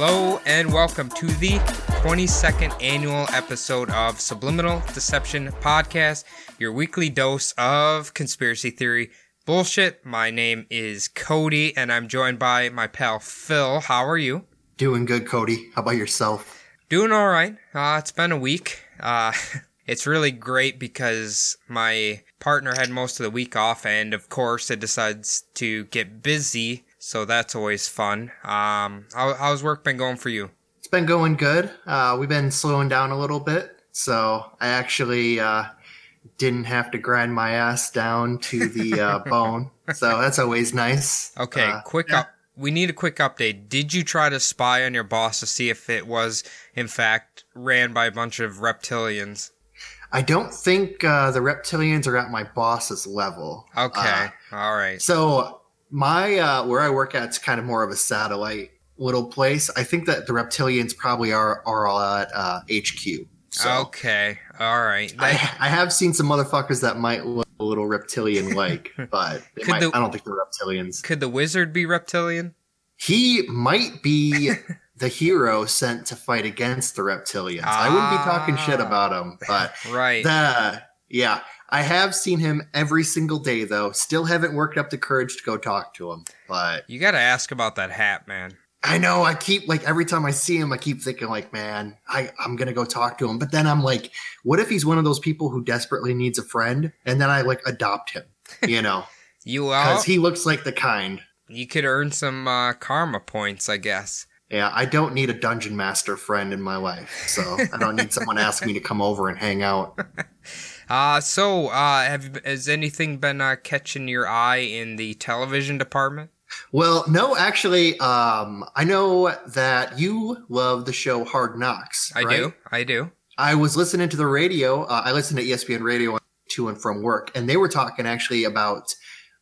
Hello and welcome to the 22nd annual episode of Subliminal Deception Podcast, your weekly dose of conspiracy theory bullshit. My name is Cody and I'm joined by my pal Phil. How are you? Doing good, Cody. How about yourself? Doing all right. Uh, it's been a week. Uh, it's really great because my partner had most of the week off, and of course, it decides to get busy. So that's always fun. Um, how, how's work been going for you? It's been going good. Uh, we've been slowing down a little bit, so I actually uh, didn't have to grind my ass down to the uh, bone. So that's always nice. Okay, Uh, quick yeah. up. We need a quick update. Did you try to spy on your boss to see if it was, in fact, ran by a bunch of reptilians? I don't think uh, the reptilians are at my boss's level. Okay, Uh, all right. so my uh, where I work at is kind of more of a satellite little place. I think that the reptilians probably are are all at uh, HQ. So okay, all right. I, That- I have seen some motherfuckers that might look a little reptilian like, but might, the- I don't think they're reptilians. could the wizard be reptilian? He might be the hero sent to fight against the reptilians. I wouldn't be talking shit Ah. about him, but Right. the yeah, I have seen him every single day though. Still haven't worked up the courage to go talk to him, but you got to ask about that hat, man. I know I keep like every time I see him, I keep thinking like, man, I I'm gonna go talk to him. But then I'm like, what if he's one of those people who desperately needs a friend, and then I like adopt him, you know, You because he looks like the kind. you could earn some uh, karma points, I guess. Yeah, I don't need a dungeon master friend in my life, so I don't need someone asking me to come over and hang out. Uh, so, uh, have has anything been uh, catching your eye in the television department? Well, no, actually, um, I know that you love the show Hard Knocks. I right? do. I do. I was listening to the radio. Uh, I listened to ESPN radio to and from work, and they were talking actually about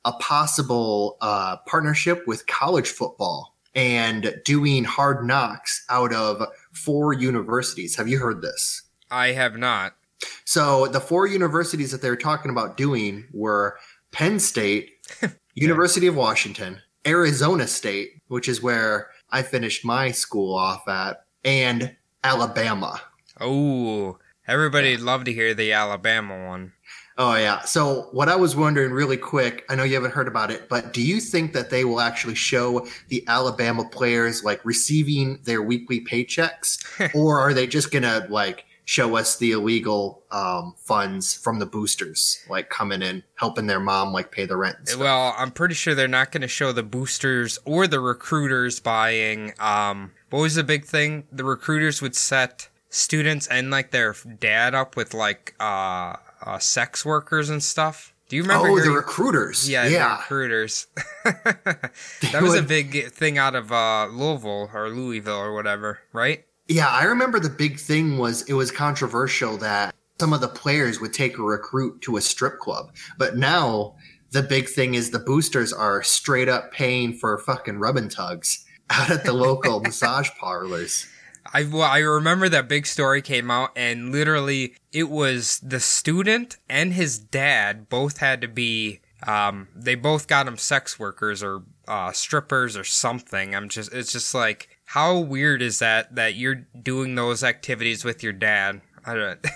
a possible uh, partnership with college football and doing Hard Knocks out of four universities. Have you heard this? I have not. So the four universities that they were talking about doing were Penn State, University of Washington, Arizona State, which is where I finished my school off at, and Alabama. Oh, everybody'd love to hear the Alabama one. Oh yeah. So what I was wondering really quick, I know you haven't heard about it, but do you think that they will actually show the Alabama players like receiving their weekly paychecks or are they just going to like show us the illegal um, funds from the boosters like coming in helping their mom like pay the rent? and stuff? Well, I'm pretty sure they're not going to show the boosters or the recruiters buying. Um, what was the big thing? The recruiters would set students and like their dad up with like uh, uh sex workers and stuff. Do you remember? oh, the recruiters. yeah, the Yeah. recruiters. that was a big thing out of uh, Louisville or Louisville or whatever, right? Yeah, I remember the big thing was it was controversial that some of the players would take a recruit to a strip club. But now the big thing is the boosters are straight up paying for fucking rub and tugs out at the local massage parlors. I well, I remember that big story came out, and literally it was the student and his dad both had to be. Um, they both got him sex workers or uh, strippers or something. I'm just, it's just like, how weird is that that you're doing those activities with your dad? I don't.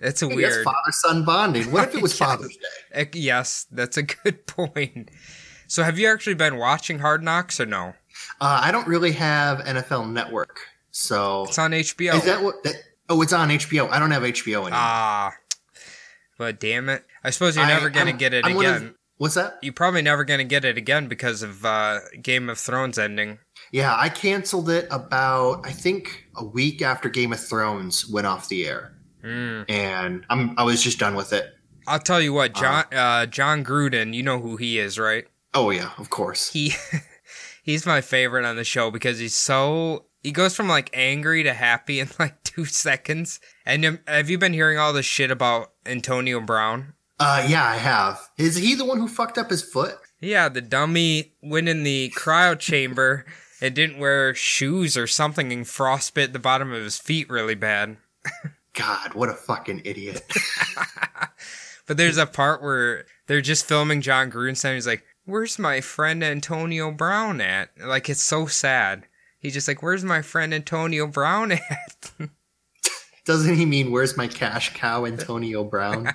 it's a Hey, weird. That's father son bonding. What if it was Yes. Father's Day? Eh, yes, that's a good point. So, have you actually been watching Hard Knocks or no? Uh, I don't really have NFL Network, so It's on HBO. is that what? That, oh, it's on HBO. I don't have HBO anymore. Ah, but damn it! I suppose you're I- never gonna I'm- get it I'm one of- again. What's that? You're probably never gonna get it again because of uh, Game of Thrones ending. Yeah, I canceled it about I think a week after Game of Thrones went off the air, Mm. and I'm I was just done with it. I'll tell you what, John uh, Jon Gruden. You know who he is, right? Oh yeah, of course. He he's my favorite on the show because he's so he goes from like angry to happy in like two seconds. And have you been hearing all this shit about Antonio Brown? Uh, yeah, I have. Is he the one who fucked up his foot? Yeah, the dummy went in the cryo chamber and didn't wear shoes or something and frostbit the bottom of his feet really bad. God, what a fucking idiot. But there's a part where they're just filming John Grunstein. He's like, "Where's my friend Antonio Brown at?" Like it's so sad. He's just like, "Where's my friend Antonio Brown at?" Doesn't he mean where's my cash cow, Antonio Brown?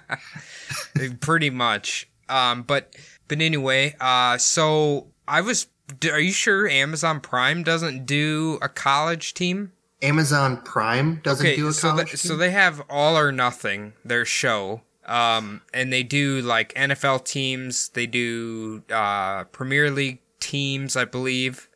Pretty much. Um, but but anyway, uh, so I was. Are you sure Amazon Prime doesn't do a college team? Amazon Prime doesn't Okay, do a so college th- team? so they have All or Nothing, their show. Um, and they do like NFL teams. They do uh, Premier League teams, I believe.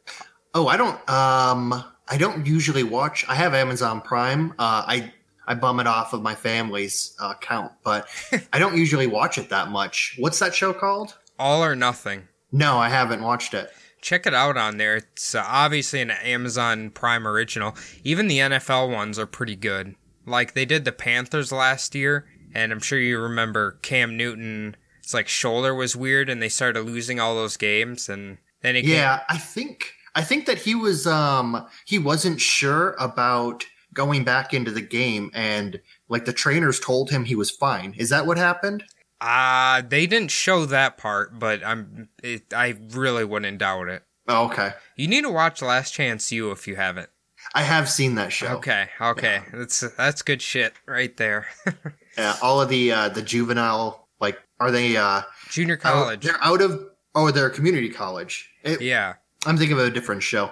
Oh, I don't. Um, I don't usually watch. I have Amazon Prime. Uh, I I bum it off of my family's uh, account, but I don't usually watch it that much. What's that show called? All or Nothing. No, I haven't watched it. Check it out on there. It's uh, obviously an Amazon Prime original. Even the NFL ones are pretty good. Like they did the Panthers last year, and I'm sure you remember Cam Newton. It's like shoulder was weird, and they started losing all those games, and then he Yeah, I think I think that he was um he wasn't sure about going back into the game, and like the trainers told him he was fine. Is that what happened? Uh, they didn't show that part, but I'm it, I really wouldn't doubt it. Oh, okay, You need to watch Last Chance U if you haven't. I have seen that show. Okay, okay, that's that's good shit right there. Yeah, all of the uh, the juvenile like are they uh Junior college, they're out of oh they're community college. It- yeah. I'm thinking of a different show.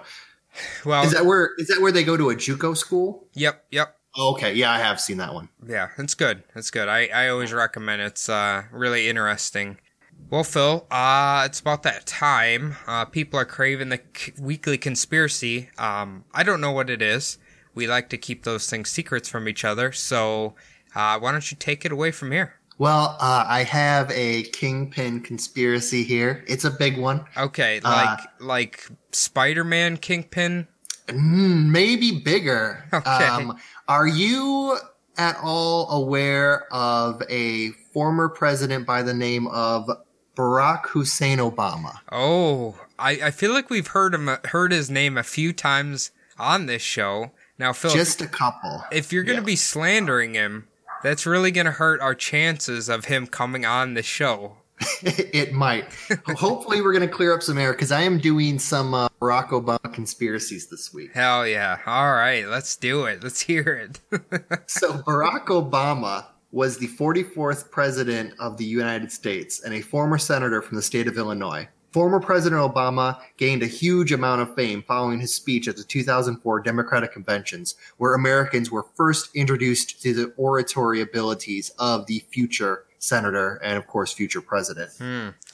Well, Is that where is that where they go to a JUCO school? yep, yep, Oh, okay, yeah, I have seen that one. yeah. It's good. It's good. I I always recommend. it. It's uh really interesting. Well, Phil, uh, it's about that time. Uh, people are craving the c- weekly conspiracy. Um, I don't know what it is. We like to keep those things secrets from each other. So, uh, why don't you take it away from here? Well, uh, I have a kingpin conspiracy here. It's a big one. Okay, Uh, like like Spider-Man Kingpin. Mm, maybe bigger. Okay. Um, are you at all aware of a former president by the name of Barack Hussein Obama? Oh, I, I feel like we've heard him heard his name a few times on this show. Now, Phil, Just a couple. if you're going to yeah. be slandering him, that's really going to hurt our chances of him coming on the show. it might. Hopefully, we're going to clear up some air because I am doing some uh, Barack Obama conspiracies this week. Hell yeah. All right, let's do it. Let's hear it. So, Barack Obama was the 44th president of the United States and a former senator from the state of Illinois. Former President Obama gained a huge amount of fame following his speech at the 2004 Democratic conventions, where Americans were first introduced to the oratory abilities of the future senator and, of course, future president.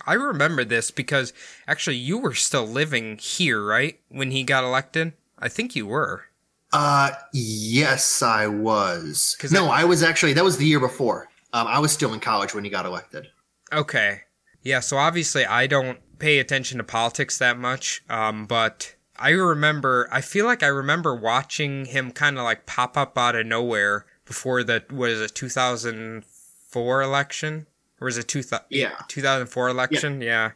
I remember this because actually you were still living here, right? When he got elected? I think you were. Uh, yes, I was. No, I- I was actually, that was the year before. Um, I was still in college when he got elected. Okay. Yeah, so obviously I don't pay attention to politics that much, um, but I remember, I feel like I remember watching him kind of like pop up out of nowhere before the, what is it, 2004 election? Or was it two, Yeah. 2004 election? Yeah.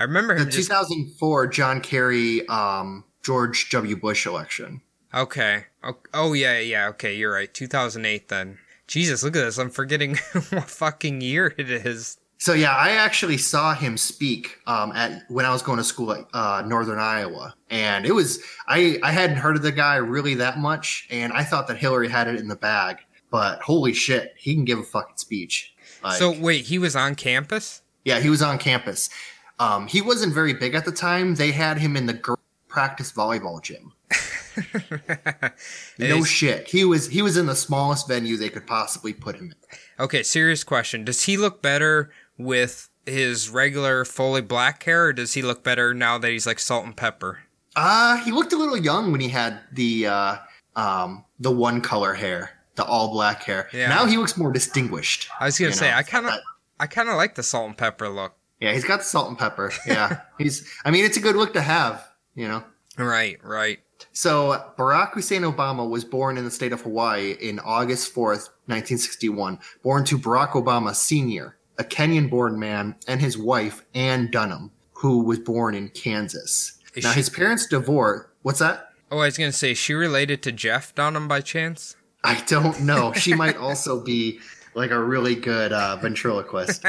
I remember The him just, 2004 John Kerry, um, George W. Bush election. okay. Oh, oh, yeah, yeah, okay, you're right. 2008 then. Jesus, look at this. I'm forgetting what fucking year it is. So yeah, I actually saw him speak um, at when I was going to school at uh, Northern Iowa, and it was I I hadn't heard of the guy really that much, and I thought that Hillary had it in the bag, but holy shit, he can give a fucking speech. Like, So wait, he was on campus? yeah, he was on campus. Um, he wasn't very big at the time. They had him in the girl practice volleyball gym. No shit, he was he was in the smallest venue they could possibly put him in. Okay, serious question. Does he look better with his regular fully black hair, or does he look better now that he's like salt and pepper? Uh, he looked a little young when he had the uh, um, the one color hair, the all black hair. Yeah. Now he looks more distinguished. I was gonna say know, I kind of I kind of like the salt and pepper look. Yeah, he's got the salt and pepper. Yeah, he's. I mean, it's a good look to have. You know. Right, right. So Barack Hussein Obama was born in the state of Hawaii in August 4th, 1961, born to Barack Obama Sr., a Kenyan-born man, and his wife, Ann Dunham, who was born in Kansas. Is now, she- his parents divorced. What's that? Oh, I was gonna say, is she related to Jeff Dunham by chance? I don't know. She might also be like a really good uh, ventriloquist.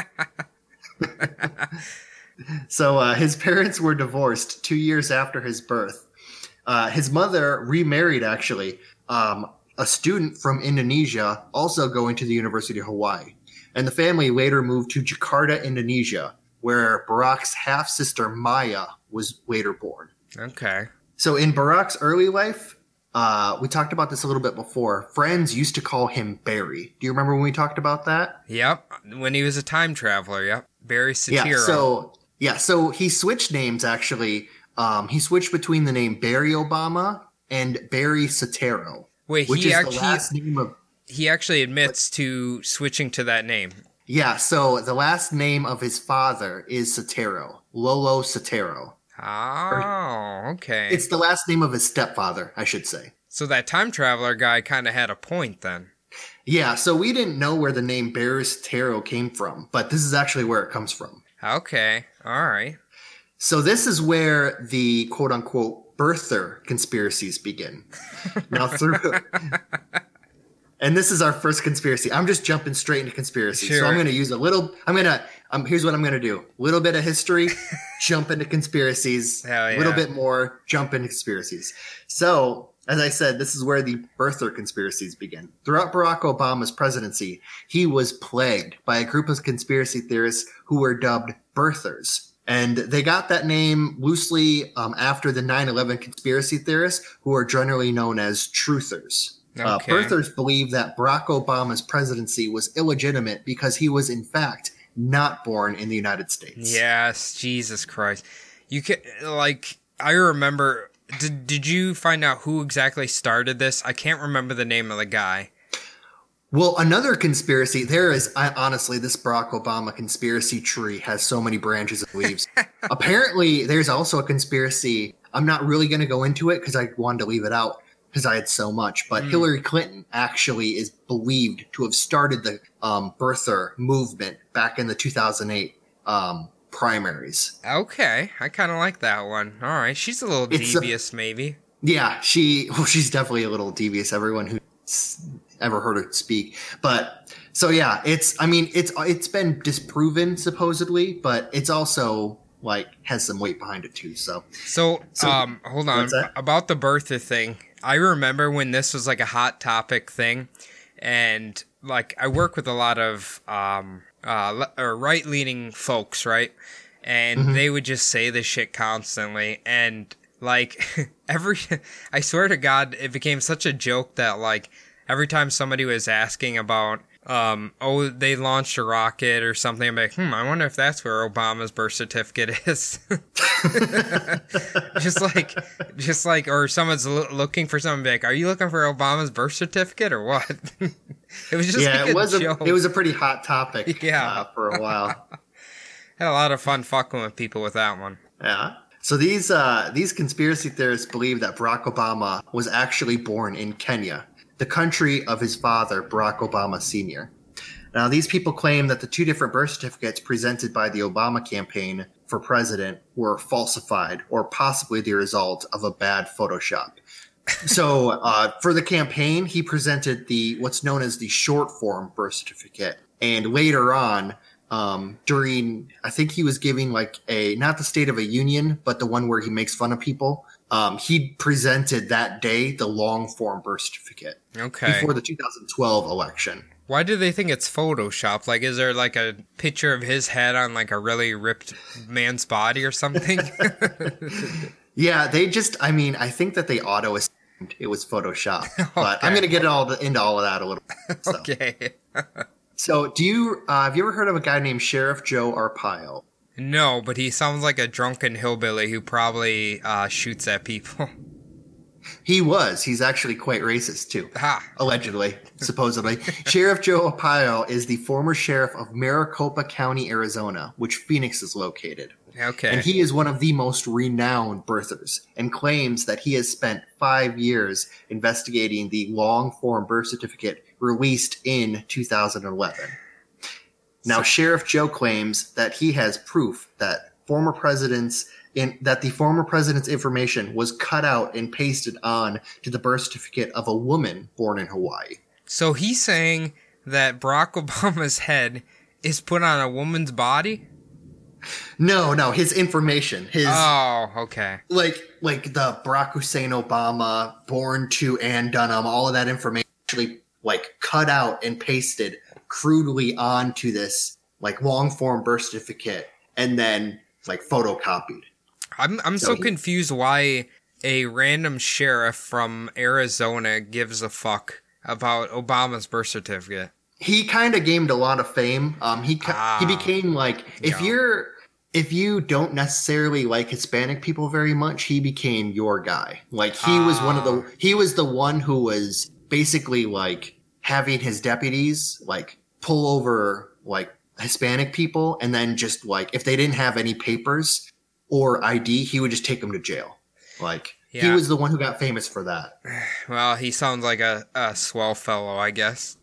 so uh, his parents were divorced two years after his birth. Uh, his mother remarried, actually, um, a student from Indonesia, also going to the University of Hawaii. And the family later moved to Jakarta, Indonesia, where Barack's half sister Maya was later born. Okay. So in Barack's early life, uh, we talked about this a little bit before. Friends used to call him Barry. Do you remember when we talked about that? Yep. When he was a time traveler. Yep. Barry Soetoro. Yeah. So yeah. So he switched names actually. Um, he switched between the name Barry Obama and Barry Soetoro, Wait, which he is actually the last name of. he actually admits to switching to that name. Yeah. So the last name of his father is Soetoro, Lolo Soetoro. Oh, okay. It's the last name of his stepfather, I should say. so that time traveler guy kind of had a point then. Yeah. So we didn't know where the name Barry Soetoro came from, but this is actually where it comes from. Okay. All right. So this is where the quote unquote birther conspiracies begin. Now through And this is our first conspiracy. I'm just jumping straight into conspiracy. So I'm going to use a little I'm going to um here's what I'm going to do. A little bit of history, jump into conspiracies. A little bit more, jump into conspiracies. So, as I said, this is where the birther conspiracies begin. Throughout Barack Obama's presidency, he was plagued by a group of conspiracy theorists who were dubbed birthers. And they got that name loosely um, after the 9 11 conspiracy theorists, who are generally known as truthers. Uh, birthers believe that Barack Obama's presidency was illegitimate because he was, in fact, not born in the United States. Yes, Jesus Christ. You can like I remember did did you find out who exactly started this? I can't remember the name of the guy. Well, another conspiracy, there is, I, honestly, this Barack Obama conspiracy tree has so many branches and leaves. Apparently, there's also a conspiracy. I'm not really going to go into it because I wanted to leave it out because I had so much. But Hillary Clinton actually is believed to have started the um, birther movement back in the 2008 um, primaries. Okay, I kind of like that one. All right, she's a little It's a- devious maybe. Yeah, she well, she's definitely a little devious. Everyone who's ever heard her speak, but so yeah, it's. I mean, it's it's been disproven supposedly, but it's also like has some weight behind it too. So So, So- um, hold on about the birther thing. I remember when this was like a hot topic thing, and like I work with a lot of um uh le- or right leaning folks, right? And Mm-hmm. they would just say this shit constantly, and like every, I swear to God, it became such a joke that like every time somebody was asking about. Um, oh, they launched a rocket or something. I'm like, hmm, I wonder if that's where Obama's birth certificate is. just like just like or someone's lo- looking for something like are you looking for obama's birth certificate or what it was just yeah, like it a was a it was a pretty hot topic. Yeah. uh, for a while. had a lot of fun fucking with people with that one Yeah. So these uh, these conspiracy theorists believe that Barack Obama was actually born in Kenya, the country of his father, Barack Obama Sr. Now, these people claim that the two different birth certificates presented by the Obama campaign for president were falsified or possibly the result of a bad Photoshop. so, uh, for the campaign, he presented the what's known as the short form birth certificate, and later on, um, during I think he was giving like a not the State of a Union, but the one where he makes fun of people. Um, he presented that day the long form birth certificate okay before the 2012 election. why do they think it's photoshop like is there like a picture of his head on like a really ripped man's body or something Yeah, they just, I mean, I think that they auto assumed it was Photoshop, but I'm going to get all the, into all of that a little bit. So, okay so do you, uh, have you ever heard of a guy named Sheriff Joe Arpaio? No but he sounds like a drunken hillbilly who probably uh, shoots at people He was. He's actually quite racist too. Ha. Allegedly, supposedly. sheriff Joe Arpaio is the former sheriff of Maricopa County, Arizona, which Phoenix is located. Okay. And he is one of the most renowned birthers and claims that he has spent five years investigating the long form birth certificate released in 2011. Now, Sheriff Joe claims that he has proof that former presidents in that the former president's information was cut out and pasted on to the birth certificate of a woman born in Hawaii. so he's saying that Barack Obama's head is put on a woman's body? No, no, his information, his Oh, okay. like like the Barack Hussein Obama, born to Ann Dunham, all of that information actually like cut out and pasted crudely onto this like long form birth certificate and then like photocopied. I'm I'm so So he- confused why a random sheriff from Arizona gives a fuck about Obama's birth certificate. He kind of gained a lot of fame. Um, he Ah. he became like if Yeah. you're if you don't necessarily like Hispanic people very much, he became your guy. Like he was one of the Ah. he was the one who was basically like having his deputies like pull over like Hispanic people and then just like if they didn't have any papers or ID, he would just take them to jail. Like he was the one who got famous for that. Well, he sounds like a, a swell fellow, I guess.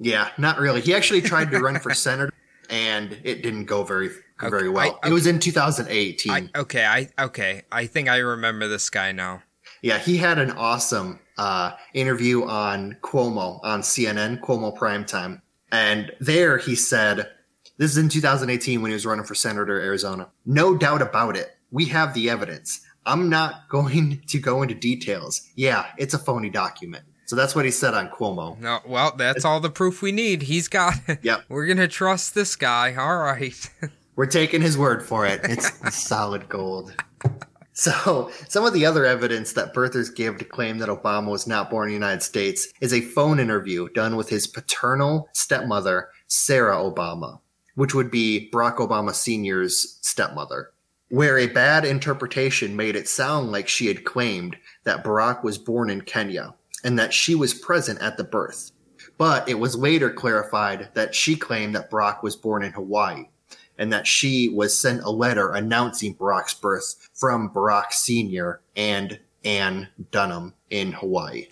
Yeah, not really. He actually tried to run for senator and it didn't go very very Okay, well. I- it was in 2018. I okay, I okay. I think I remember this guy now. Yeah, he had an awesome uh, interview on Cuomo on CNN, Cuomo Primetime. And there he said, this is in 2018 when he was running for Senator Arizona. No doubt about it. We have the evidence. I'm not going to go into details. Yeah, it's a phony document. So that's what he said on Cuomo. No, well, that's all the proof we need. He's got it. Yep. We're gonna trust this guy. All right. We're taking his word for it. It's solid gold. So, some of the other evidence that birthers give to claim that Obama was not born in the United States is a phone interview done with his paternal stepmother, Sarah Obama, which would be Barack Obama Sr.'s stepmother, where a bad interpretation made it sound like she had claimed that Barack was born in Kenya and that she was present at the birth. But it was later clarified that she claimed that Barack was born in Hawaii and that she was sent a letter announcing Barack's birth from Barack Sr. and Ann Dunham in Hawaii.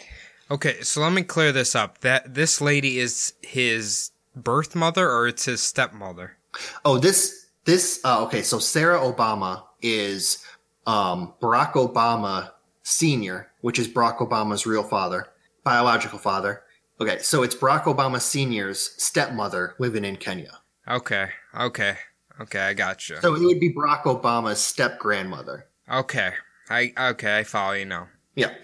Okay, so let me clear this up. That this lady is his birth mother or it's his stepmother. Oh, this this uh, okay. So Sarah Obama is um, Barack Obama Sr., which is Barack Obama's real father, biological father. Okay, so it's Barack Obama Sr.'s stepmother living in Kenya. Okay, okay, okay. I got you. So it would be Barack Obama's step grandmother. Okay, I okay. I follow you now. Yeah.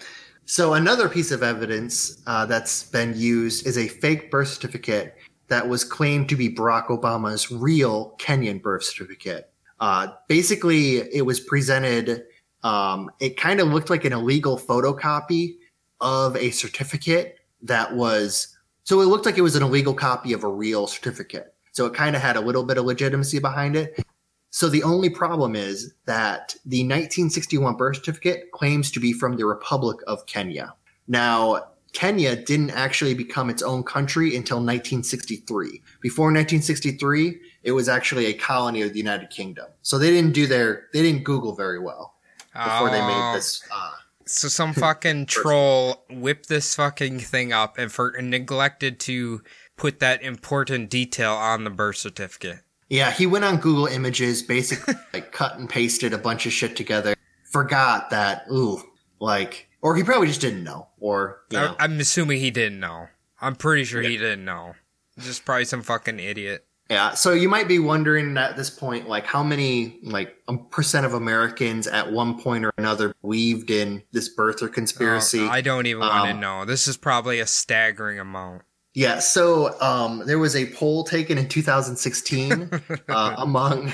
So another piece of evidence uh, that's been used is a fake birth certificate that was claimed to be Barack Obama's real Kenyan birth certificate. Uh, basically, it was presented. Um, it kind of looked like an illegal photocopy of a certificate that was. So it looked like it was an illegal copy of a real certificate. So it kind of had a little bit of legitimacy behind it. So the only problem is that the 1961 birth certificate claims to be from the Republic of Kenya. Now, Kenya didn't actually become its own country until 1963. Before 1963, it was actually a colony of the United Kingdom. So they didn't do their they didn't Google very well before they Oh, made this. Uh, So some fucking troll whipped this fucking thing up and for and neglected to put that important detail on the birth certificate. yeah, he went on Google Images, basically like cut and pasted a bunch of shit together. Forgot that, ooh, like, or he probably just didn't know, or you know. I, I'm assuming he didn't know. I'm pretty sure he didn't know. Just probably some fucking idiot. Yeah, so you might be wondering at this point, like how many like um, percent of Americans at one point or another believed in this birther conspiracy? Oh, I don't even want to Um, know. This is probably a staggering amount. Yeah, so um, there was a poll taken in 2016 uh, among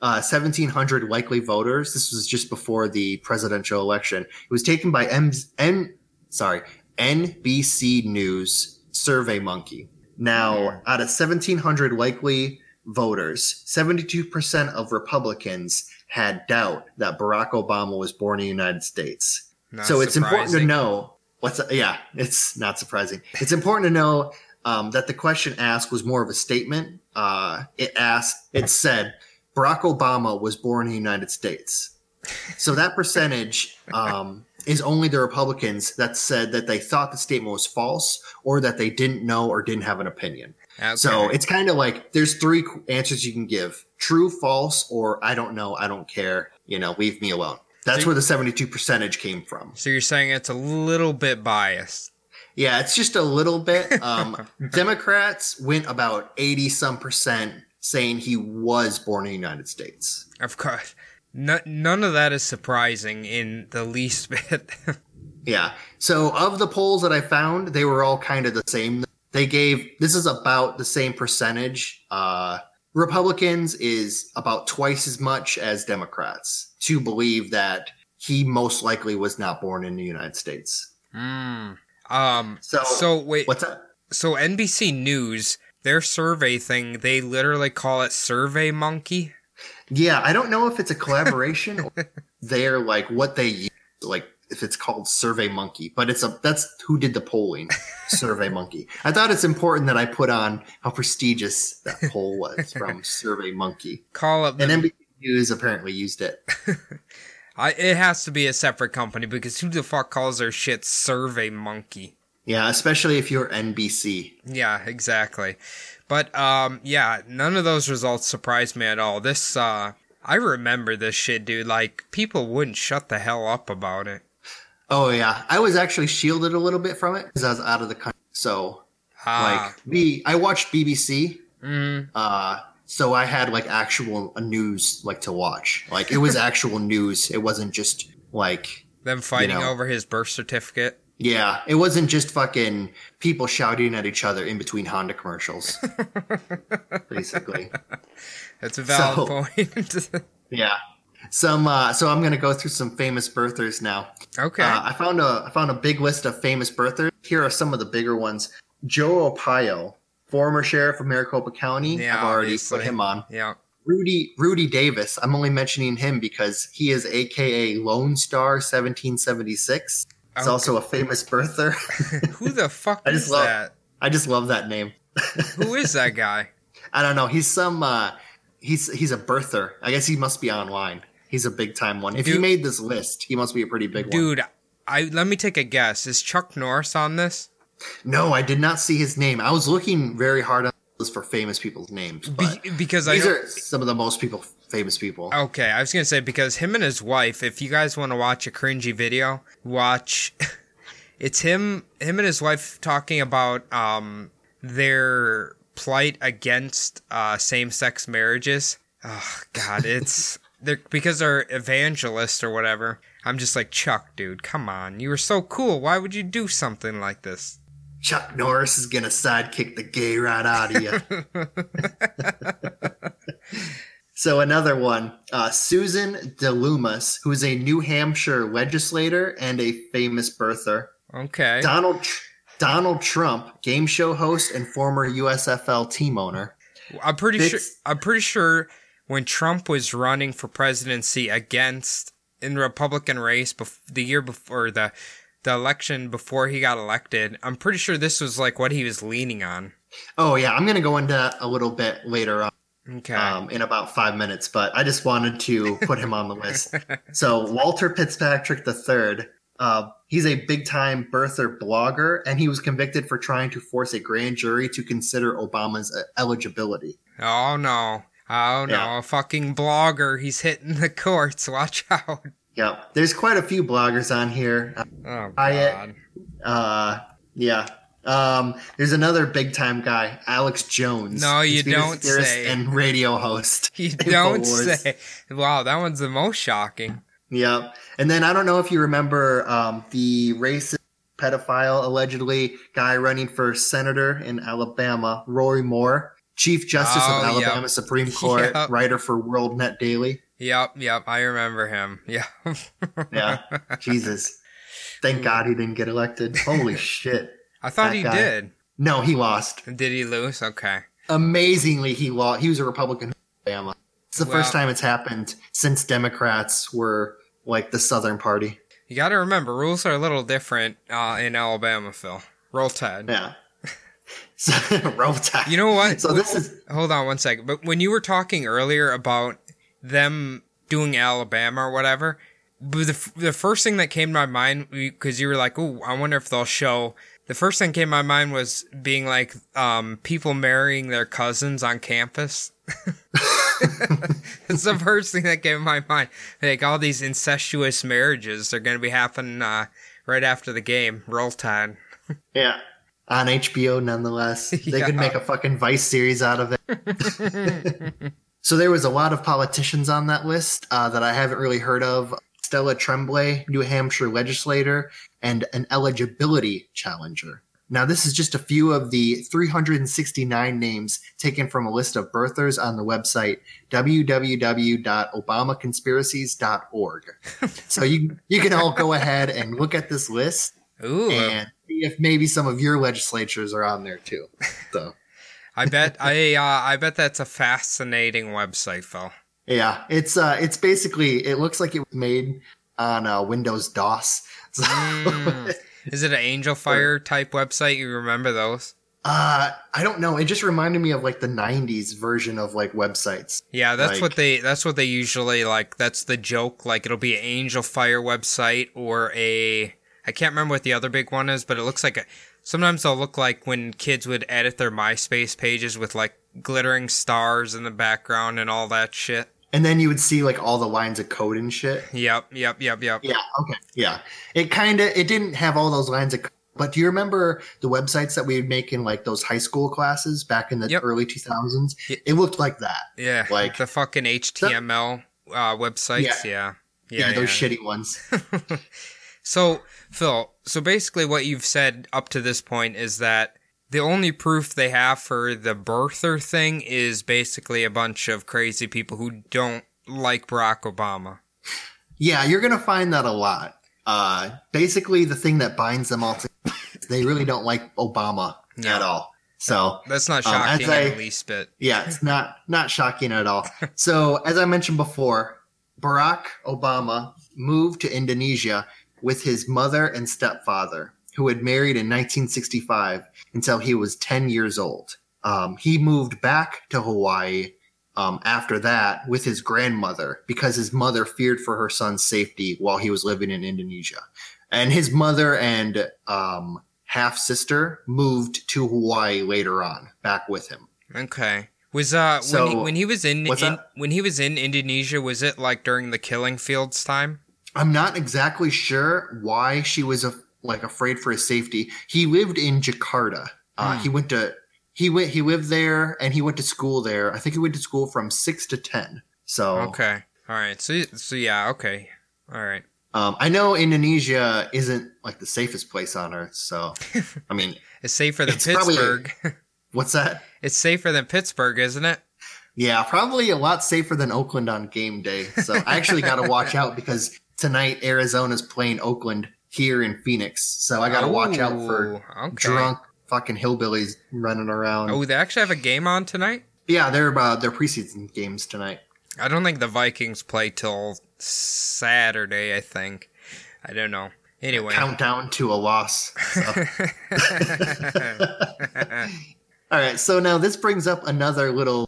uh, 1,700 likely voters. This was just before the presidential election. It was taken by M, N sorry NBC News Survey Monkey. Now, out of 1,700 likely voters, 72% of Republicans had doubt that Barack Obama was born in the United States. Not so it's important to know what's yeah, it's not surprising. It's important to know um, that the question asked was more of a statement. Uh, it asked, it said, Barack Obama was born in the United States. So that percentage um, is only the Republicans that said that they thought the statement was false or that they didn't know or didn't have an opinion. Okay. So it's kind of like there's three answers you can give: true, false, or I don't know, I don't care. You know, leave me alone. That's So- where the 72 percentage came from. So you're saying it's a little bit biased. Yeah, it's just a little bit. Um, Democrats went about 80 some percent saying he was born in the United States. Of course. No, none of that is surprising in the least bit. Yeah. So of the polls that I found, they were all kind of the same. They gave this is about the same percentage. Uh, Republicans is about twice as much as Democrats to believe that he most likely was not born in the United States. Mm. Um. So, So wait. what's that? So NBC News, their survey thing, they literally call it Survey Monkey. Yeah, I don't know if it's a collaboration or they're like what they use, like if it's called Survey Monkey, but it's a that's who did the polling, Survey Monkey. I thought it's important that I put on how prestigious that poll was from Survey Monkey, Call up and The, NBC News apparently used it. I, it has to be a separate company because who the fuck calls their shit Survey Monkey? Yeah, especially if you're NBC. Yeah, exactly. But um yeah, none of those results surprised me at all. This uh I remember this shit, dude. Like people wouldn't shut the hell up about it. Oh yeah, I was actually shielded a little bit from it because I was out of the country. So Ah, like we, I watched BBC. mm, Uh, so I had like actual news like to watch. Like it was actual news. It wasn't just like them fighting know. over his birth certificate. yeah, it wasn't just fucking people shouting at each other in between Honda commercials. basically. That's a valid So- point. Yeah. Some uh so I'm gonna go through some famous birthers now. okay. Uh, I found a I found a big list of famous birthers. Here are some of the bigger ones. Joe Arpaio, former sheriff of Maricopa County. Yeah, I've already obviously. put him on. yeah. Rudy Rudy Davis. I'm only mentioning him because he is AKA Lone Star 1776. It's Okay. also a famous birther. Who the fuck I just is love- that? I just love that name. Who is that guy? I don't know. He's some. Uh, he's he's a birther. I guess he must be online. He's a big time one. If he made this list, he must be a pretty big one. Dude, I let me take a guess. Is Chuck Norris on this? No, I did not see his name. I was looking very hard on this for famous people's names, but Be- because I these are some of the most people famous people. Okay, I was gonna say because him and his wife. If you guys want to watch a cringy video, watch. it's him, him and his wife talking about um their plight against uh same-sex marriages. Oh God, it's they're because they're evangelists or whatever. I'm just like Chuck, dude. Come on, you were so cool. Why would you do something like this? Chuck Norris is gonna sidekick the gay right out of you. so another one, uh, Susan DeLemus, who is a New Hampshire legislator and a famous birther. Okay. Donald Tr- Donald Trump, game show host and former USFL team owner. I'm pretty sure. I'm pretty sure when Trump was running for presidency against in the Republican race bef- the year before the the election before he got elected, I'm pretty sure this was like what he was leaning on. Oh yeah, I'm gonna go into that a little bit later on. Okay. um, in about five minutes, but I just wanted to put him on the list. So Walter Fitzpatrick III, uh, he's a big time birther blogger, and he was convicted for trying to force a grand jury to consider Obama's uh, eligibility. oh no. Oh no. Yeah. A fucking blogger. He's hitting the courts. Watch out. Yeah, there's quite a few bloggers on here. Oh god. Uh, yeah. Um, there's another big time guy, Alex Jones. No, you don't say. And radio host. You don't say. Wow, that one's the most shocking. Yeah. And then I don't know if you remember um, the racist pedophile allegedly guy running for senator in Alabama, Roy Moore, Chief Justice Oh, of Alabama yep. Supreme Court, Yep. writer for World Net Daily. Yep, yep. I remember him. Yeah. Yeah. Jesus. Thank God he didn't get elected. Holy shit. I thought That he guy. did. No, he lost. Did he lose? Okay. Amazingly, he lost. He was a Republican Alabama. It's the first time it's happened since Democrats were like the Southern Party. You got to remember, rules are a little different uh, in Alabama, Phil. Roll Tide. Yeah. So, roll tide. You know what? So this is Hold on one second. But when you were talking earlier about them doing Alabama or whatever, the, the first thing that came to my mind, because you were like, oh, I wonder if they'll show. The first thing came to my mind was being like um, people marrying their cousins on campus. it's the first thing that came to my mind. Like all these incestuous marriages are going to be happening uh, right after the game. Roll Tide. yeah on HBO nonetheless. They could make a fucking Vice series out of it. So there was a lot of politicians on that list uh, that I haven't really heard of. Stella Tremblay, New Hampshire legislator, and an eligibility challenger. Now, this is just a few of the 369 names taken from a list of birthers on the website www.obamaconspiracies.org. so you you can all go ahead and look at this list Ooh, and see if maybe some of your legislatures are on there too. So I bet I uh, I bet that's a fascinating website, Phil. yeah, it's uh, it's basically it looks like it was made on uh, Windows DOS. So, Mm. Is it an Angel Fire type website? You remember those? uh, I don't know. It just reminded me of like the '90s version of like websites. Yeah, that's Like- what they that's what they usually like. That's the joke. Like it'll be an Angel Fire website or a I can't remember what the other big one is, but it looks like a. Sometimes they'll look like when kids would edit their MySpace pages with like glittering stars in the background and all that shit. And then you would see like all the lines of code and shit. Yep, yep, yep, yep. Yeah. Okay. Yeah. It kind of it didn't have all those lines of. code, But do you remember the websites that we would make in like those high school classes back in the Yep. early 2000s? It looked like that. Yeah, Like- the fucking HTML uh, websites. Yeah, Yeah, yeah, those yeah. shitty ones. So, Phil, so basically what you've said up to this point is that the only proof they have for the birther thing is basically a bunch of crazy people who don't like Barack Obama. Yeah, you're gonna find that a lot. Uh, basically, the thing that binds them all together, they really don't like Obama Yeah. at all. So That's not Um, shocking I- in the least bit. yeah, it's not not shocking at all. So as I mentioned before, Barack Obama moved to Indonesia with his mother and stepfather, who had married in 1965 until he was 10 years old. Um, he moved back to Hawaii um, after that with his grandmother because his mother feared for her son's safety while he was living in Indonesia. And his mother and um, half sister moved to Hawaii later on, back with him. Okay. Was uh when, he, So, when he was in, in when he was in Indonesia was it like during the killing fields time? I'm not exactly sure why she was a, like afraid for his safety. He lived in Jakarta. Uh, Hmm. He went to he went he lived there and he went to school there. I think he went to school from six to ten. So Okay. All right. So so yeah. Okay. All right. um, I know Indonesia isn't like the safest place on earth. So I mean, It's safer than It's probably- Pittsburgh. what's that? it's safer than Pittsburgh, isn't it? Yeah, probably a lot safer than Oakland on game day. So I actually got to watch out because tonight Arizona's playing Oakland here in Phoenix. So I got to watch out for okay. drunk fucking hillbillies running around. Oh, they actually have a game on tonight. Yeah, they're uh, their preseason games tonight. I don't think the Vikings play till Saturday. I think. I don't know. Anyway. Countdown to a loss. So. All right, so now this brings up another little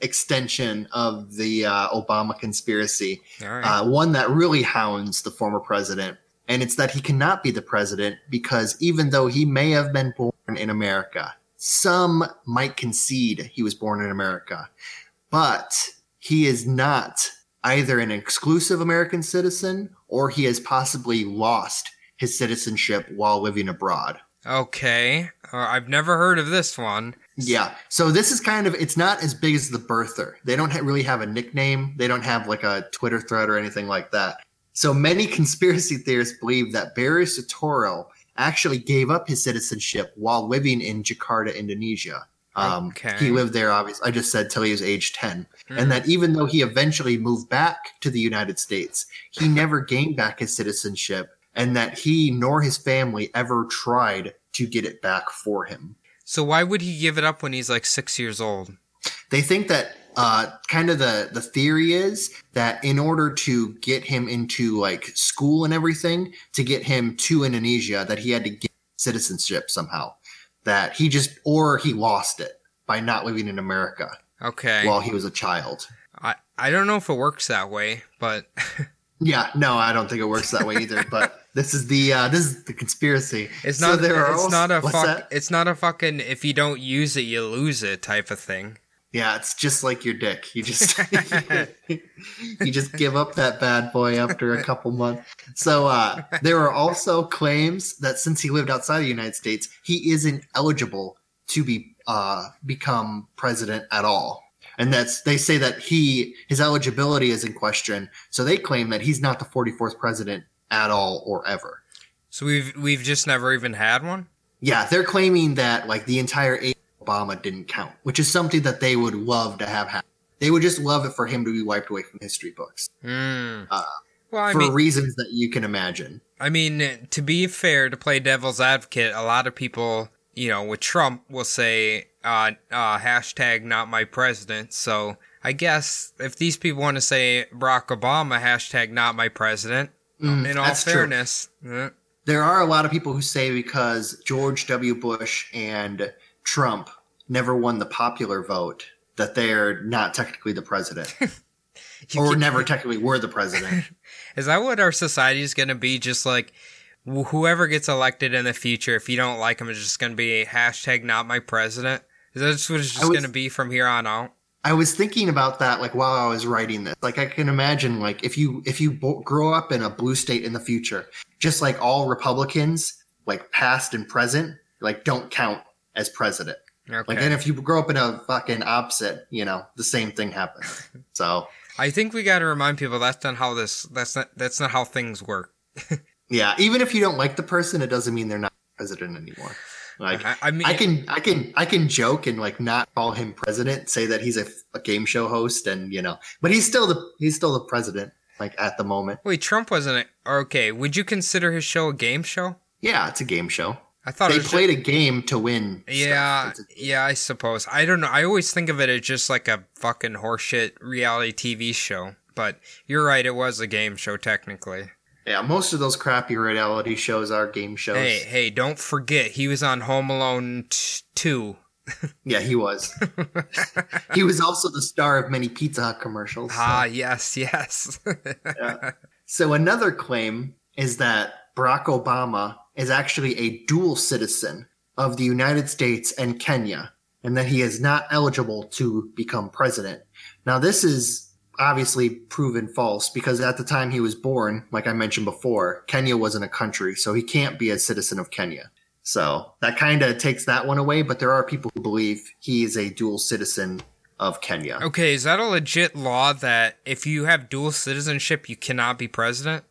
extension of the uh, Obama conspiracy, right. uh, one that really hounds the former president, and it's that he cannot be the president because even though he may have been born in America, some might concede he was born in America, but he is not either an exclusive American citizen or he has possibly lost his citizenship while living abroad. okay. Uh, I've never heard of this one. Yeah. So this is kind of it's not as big as the birther. They don't ha- really have a nickname. They don't have like a Twitter thread or anything like that. So many conspiracy theorists believe that Barry Soetoro actually gave up his citizenship while living in Jakarta, Indonesia. Um, Okay. He lived there, obviously. I just said till he was age 10. And that even though he eventually moved back to the United States, he never gained back his citizenship and that he nor his family ever tried to get it back for him. So why would he give it up when he's like six years old? They think that uh, kind of the the theory is that in order to get him into like school and everything, to get him to Indonesia, that he had to get citizenship somehow. That he just or he lost it by not living in America Okay. while he was a child. I, I don't know if it works that way, but Yeah, no, I don't think it works that way either. but this is the uh, this is the conspiracy. it's So not there it's not a fuck that? it's not a fucking if you don't use it you lose it type of thing. Yeah, it's just like your dick. You just you just give up that bad boy after a couple months. So uh, there are also claims that since he lived outside the United States, he isn't eligible to be uh, become president at all. And that's they say that he his eligibility is in question. So they claim that he's not the 44th president at all or ever. So we've we've just never even had one? Yeah, they're claiming that like the entire eight Obama didn't count, which is something that they would love to have happen. They would just love it for him to be wiped away from history books Mm. Uh, well, for mean, reasons that you can imagine. I mean, to be fair, to play devil's advocate, a lot of people, you know, with Trump will say, uh, uh, hashtag not my president. So I guess if these people want to say Barack Obama, hashtag not my president, Mm, in all fairness, eh, There are a lot of people who say because George W. Bush and Trump never won the popular vote that they're not technically the president, or never technically were the president. is that what our society is going to be? Just like whoever gets elected in the future, if you don't like him, it's just going to be hashtag not my president. Is that just what it's just going to be from here on out? I was thinking about that like while I was writing this. Like I can imagine like if you if you bo- grow up in a blue state in the future, just like all Republicans, like past and present, like don't count as president. Okay. Like then if you grow up in a fucking opposite, you know, the same thing happens. So I think we got to remind people that's not how this that's not that's not how things work. yeah, even if you don't like the person, it doesn't mean they're not president anymore. Like I, I mean, I can I can I can joke and like not call him president, say that he's a, a game show host, and you know, but he's still the he's still the president. Like at the moment, wait, Trump wasn't a, okay. Would you consider his show a game show? yeah, it's a game show. I thought They it was played a game to win. yeah. Yeah. I suppose I don't know. I always think of it as just like a fucking horseshit reality TV show. But you're right. It was a game show technically. Yeah. Most of those crappy reality shows are game shows. Hey, hey! Don't forget he was on Home Alone t- two. Yeah, he was. he was also the star of many Pizza Hut commercials. so- Ah, yes, yes. So another claim is that Barack Obama is actually a dual citizen of the United States and Kenya, and that he is not eligible to become president. Now, this is obviously proven false because at the time he was born, like I mentioned before, Kenya wasn't a country, so he can't be a citizen of Kenya. So that kind of takes that one away, but there are people who believe he is a dual citizen of Kenya. okay, is that a legit law that if you have dual citizenship, you cannot be president?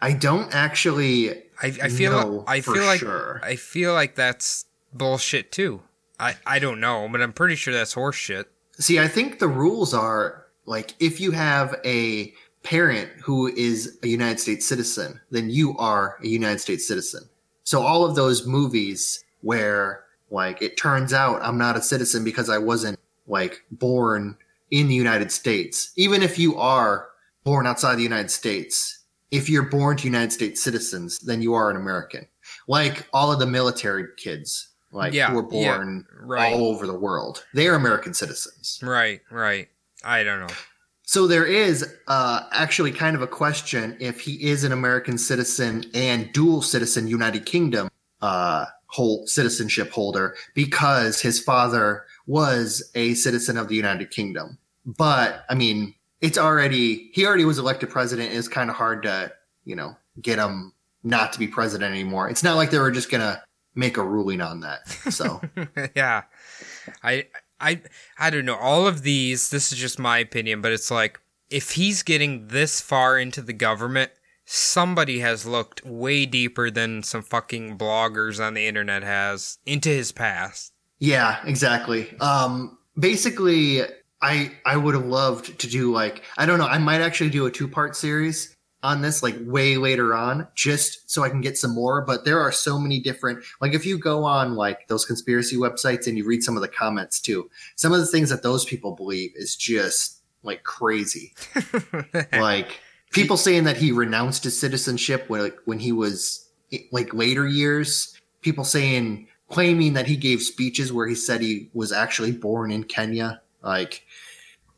I don't actually I, I feel know I feel like sure. I feel like that's bullshit too. I I don't know, but I'm pretty sure that's horseshit. See, I think the rules are like if you have a parent who is a United States citizen, then you are a United States citizen. So all of those movies where like it turns out I'm not a citizen because I wasn't like born in the United States, even if you are born outside the United States, if you're born to United States citizens, then you are an American. Like all of the military kids, like Yeah, who were yeah, born right. all over the world, they are American citizens. Right, right. I don't know. So there is uh, actually kind of a question if he is an American citizen and dual citizen United Kingdom uh, whole citizenship holder because his father was a citizen of the United Kingdom. But I mean, it's already he already was elected president. It's kind of hard to you know get him not to be president anymore. It's not like they were just gonna make a ruling on that. So yeah. I I I don't know. All of these, this is just my opinion, but it's like if he's getting this far into the government, somebody has looked way deeper than some fucking bloggers on the internet has into his past. Yeah, exactly. Um, basically, I I would have loved to do like I don't know. I might actually do a two part series on this like way later on just so I can get some more. But there are so many different, like if you go on like those conspiracy websites and you read some of the comments too, some of the things that those people believe is just like crazy. like people saying that he renounced his citizenship when like when he was like later years. People saying claiming that he gave speeches where he said he was actually born in Kenya. Like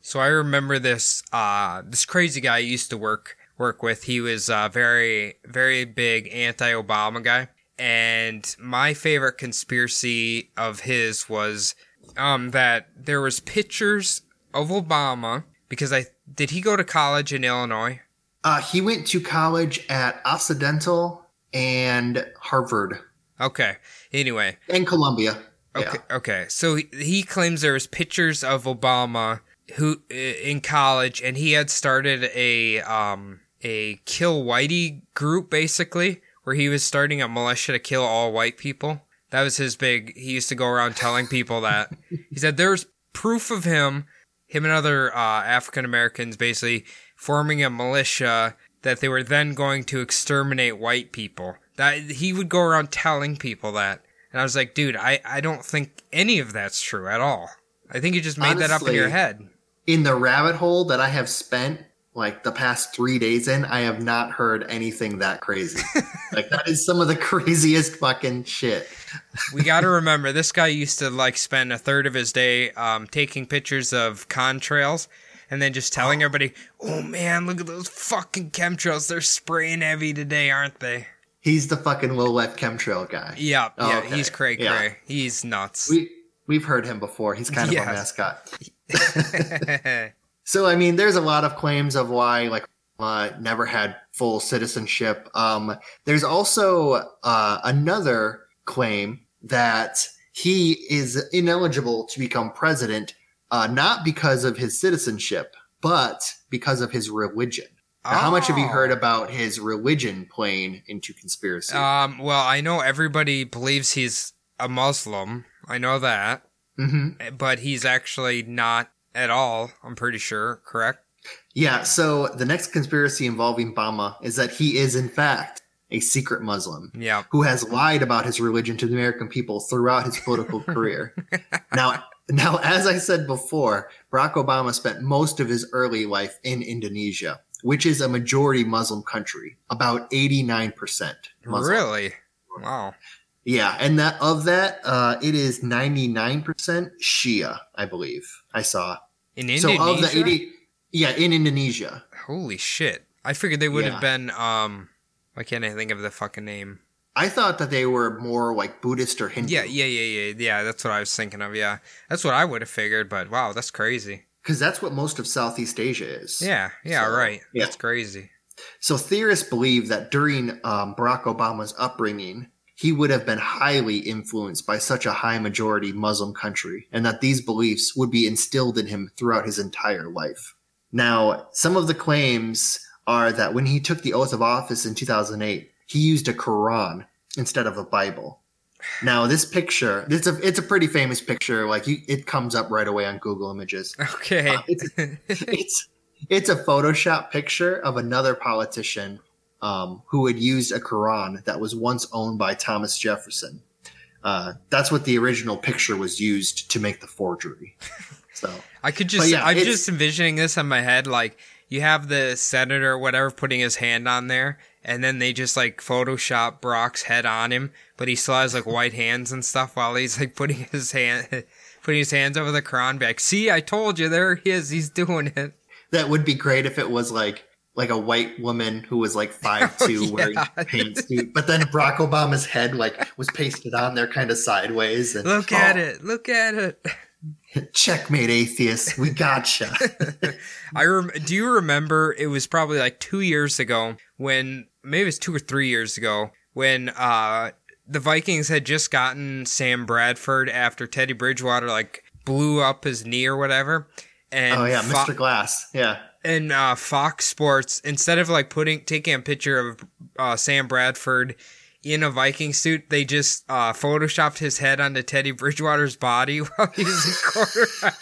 So I remember this uh this crazy guy used to work work with. He was a very very big anti-Obama guy. And my favorite conspiracy of his was um that there was pictures of Obama because I did he go to college in Illinois? uh, he went to college at Occidental and Harvard Okay. Anyway, and Columbia. Okay. Yeah. Okay. So he, he claims there was pictures of Obama who in college, and he had started a um a kill whitey group basically, where he was starting a militia to kill all white people. That was his big. He used to go around telling people that. he said there's proof of him, him and other uh, African Americans basically forming a militia that they were then going to exterminate white people. That he would go around telling people that. And I was like, dude, I, I don't think any of that's true at all. I think you just made that up in your head. In the rabbit hole that I have spent like the past three days in, I have not heard anything that crazy. like that is some of the craziest fucking shit. We got to remember this guy used to like spend a third of his day um, taking pictures of contrails and then just telling everybody, "Oh man, look at those fucking chemtrails! They're spraying heavy today, aren't they?" He's the fucking low life chemtrail guy. Yeah, Oh, yeah, okay. he's cray Yeah. cray. He's nuts. We we've heard him before. He's kind of Yes. a mascot. So I mean, there's a lot of claims of why like uh, never had full citizenship. Um, there's also uh, another claim that he is ineligible to become president, uh, not because of his citizenship, but because of his religion. Now, how much have you Oh. heard about his religion playing into conspiracy? Um, well, I know everybody believes he's a Muslim. I know that, hmm but he's actually not at all. I'm pretty sure. Correct? Yeah. So the next conspiracy involving Bama is that he is in fact a secret Muslim. Yeah. who has lied about his religion to the American people throughout his political career. Now, now, as I said before, Barack Obama spent most of his early life in Indonesia, which is a majority Muslim country, about 89% Muslim. Really? Wow. Yeah, and that of that, uh, it is 99% Shia, I believe. I saw. In So Indonesia. of the 80, yeah, in Indonesia. Holy shit! I figured they would Yeah. have been. Um, why can't I think of the fucking name? I thought that they were more like Buddhist or Hindu. Yeah, yeah, yeah, yeah, yeah. That's what I was thinking of. Yeah, that's what I would have figured. But wow, that's crazy. Because that's what most of Southeast Asia is. Yeah, yeah, So, right. yeah. That's crazy. So theorists believe that during um, Barack Obama's upbringing, he would have been highly influenced by such a high majority Muslim country, and that these beliefs would be instilled in him throughout his entire life. Now, some of the claims are that when he took the oath of office in 2008, he used a Quran instead of a Bible. Now, this picture, it's a it's a pretty famous picture. Like you, it comes up right away on Google Images Okay. Uh, it's, it's it's a Photoshop picture of another politician um, who had used a Quran that was once owned by Thomas Jefferson. Uh, that's what the original picture was used to make the forgery. So I could just, yeah, I'm just envisioning this in my head. Like you have the senator, or whatever, putting his hand on there, and then they just like Photoshop Brock's head on him, but he still has like white hands and stuff while he's like putting his hand. Putting his hands over the Quran back. See, I told you, there he is. He's doing it. that would be great if it was like like a white woman who was like five two wearing yeah. a pantsuit, but then Barack Obama's head like was pasted on there kind of sideways. And, Look at oh, it. Look at it. Checkmate, atheist. We gotcha. I rem- do you remember it was probably like two years ago when maybe it was two or three years ago when uh the Vikings had just gotten Sam Bradford after Teddy Bridgewater like blew up his knee or whatever. And oh yeah, Fo- Mr. Glass. Yeah. And uh, Fox Sports instead of like putting taking a picture of uh, Sam Bradford in a Viking suit, they just uh, photoshopped his head onto Teddy Bridgewater's body while he was in quarterback.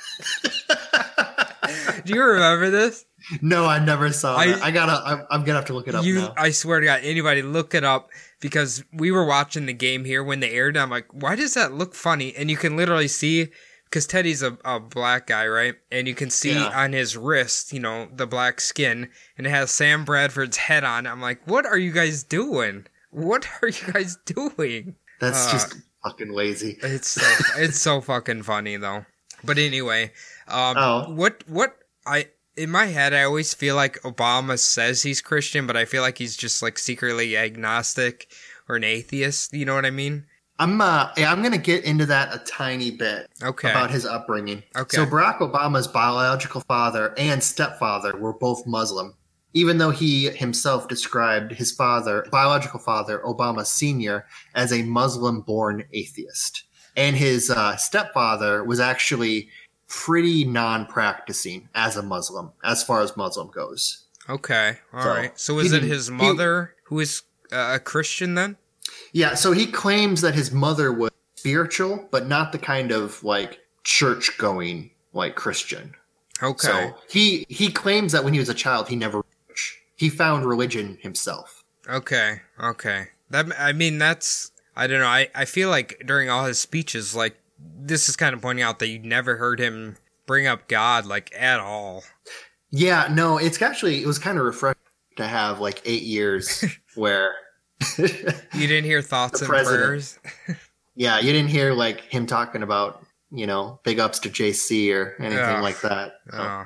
Do you remember this? No, I never saw I- that. I gotta. I'm, I'm gonna have to look it up you, now. I swear to God, anybody look it up because we were watching the game here when they aired. it. I'm like, why does that look funny? And you can literally see because Teddy's a, a black guy, right? And you can see Yeah. on his wrist, you know, the black skin, and it has Sam Bradford's head on. I'm like, what are you guys doing? What are you guys doing? That's uh, just fucking lazy. It's so, it's so fucking funny though. But anyway, um, Oh. what what I in my head I always feel like Obama says he's Christian, but I feel like he's just like secretly agnostic or an atheist. You know what I mean? I'm uh, I'm gonna get into that a tiny bit Okay. about his upbringing. Okay. So Barack Obama's biological father and stepfather were both Muslim, even though he himself described his father, biological father, Obama Senior, as a Muslim-born atheist, and his uh, stepfather was actually pretty non-practicing as a Muslim, as far as Muslim goes. Okay. All So, right. So he is it his he- mother who is uh, a Christian then? Yeah, so he claims that his mother was spiritual, but not the kind of like church going like Christian. Okay. So he he claims that when he was a child he never he found religion himself. Okay. Okay. That I mean that's I don't know. I I feel like during all his speeches, like this is kind of pointing out that you never heard him bring up God like at all. Yeah, no, it's actually it was kind of refreshing to have like eight years where You didn't hear thoughts The and president. prayers. yeah, you didn't hear like him talking about, you know, big ups to JC or anything like that. Oh.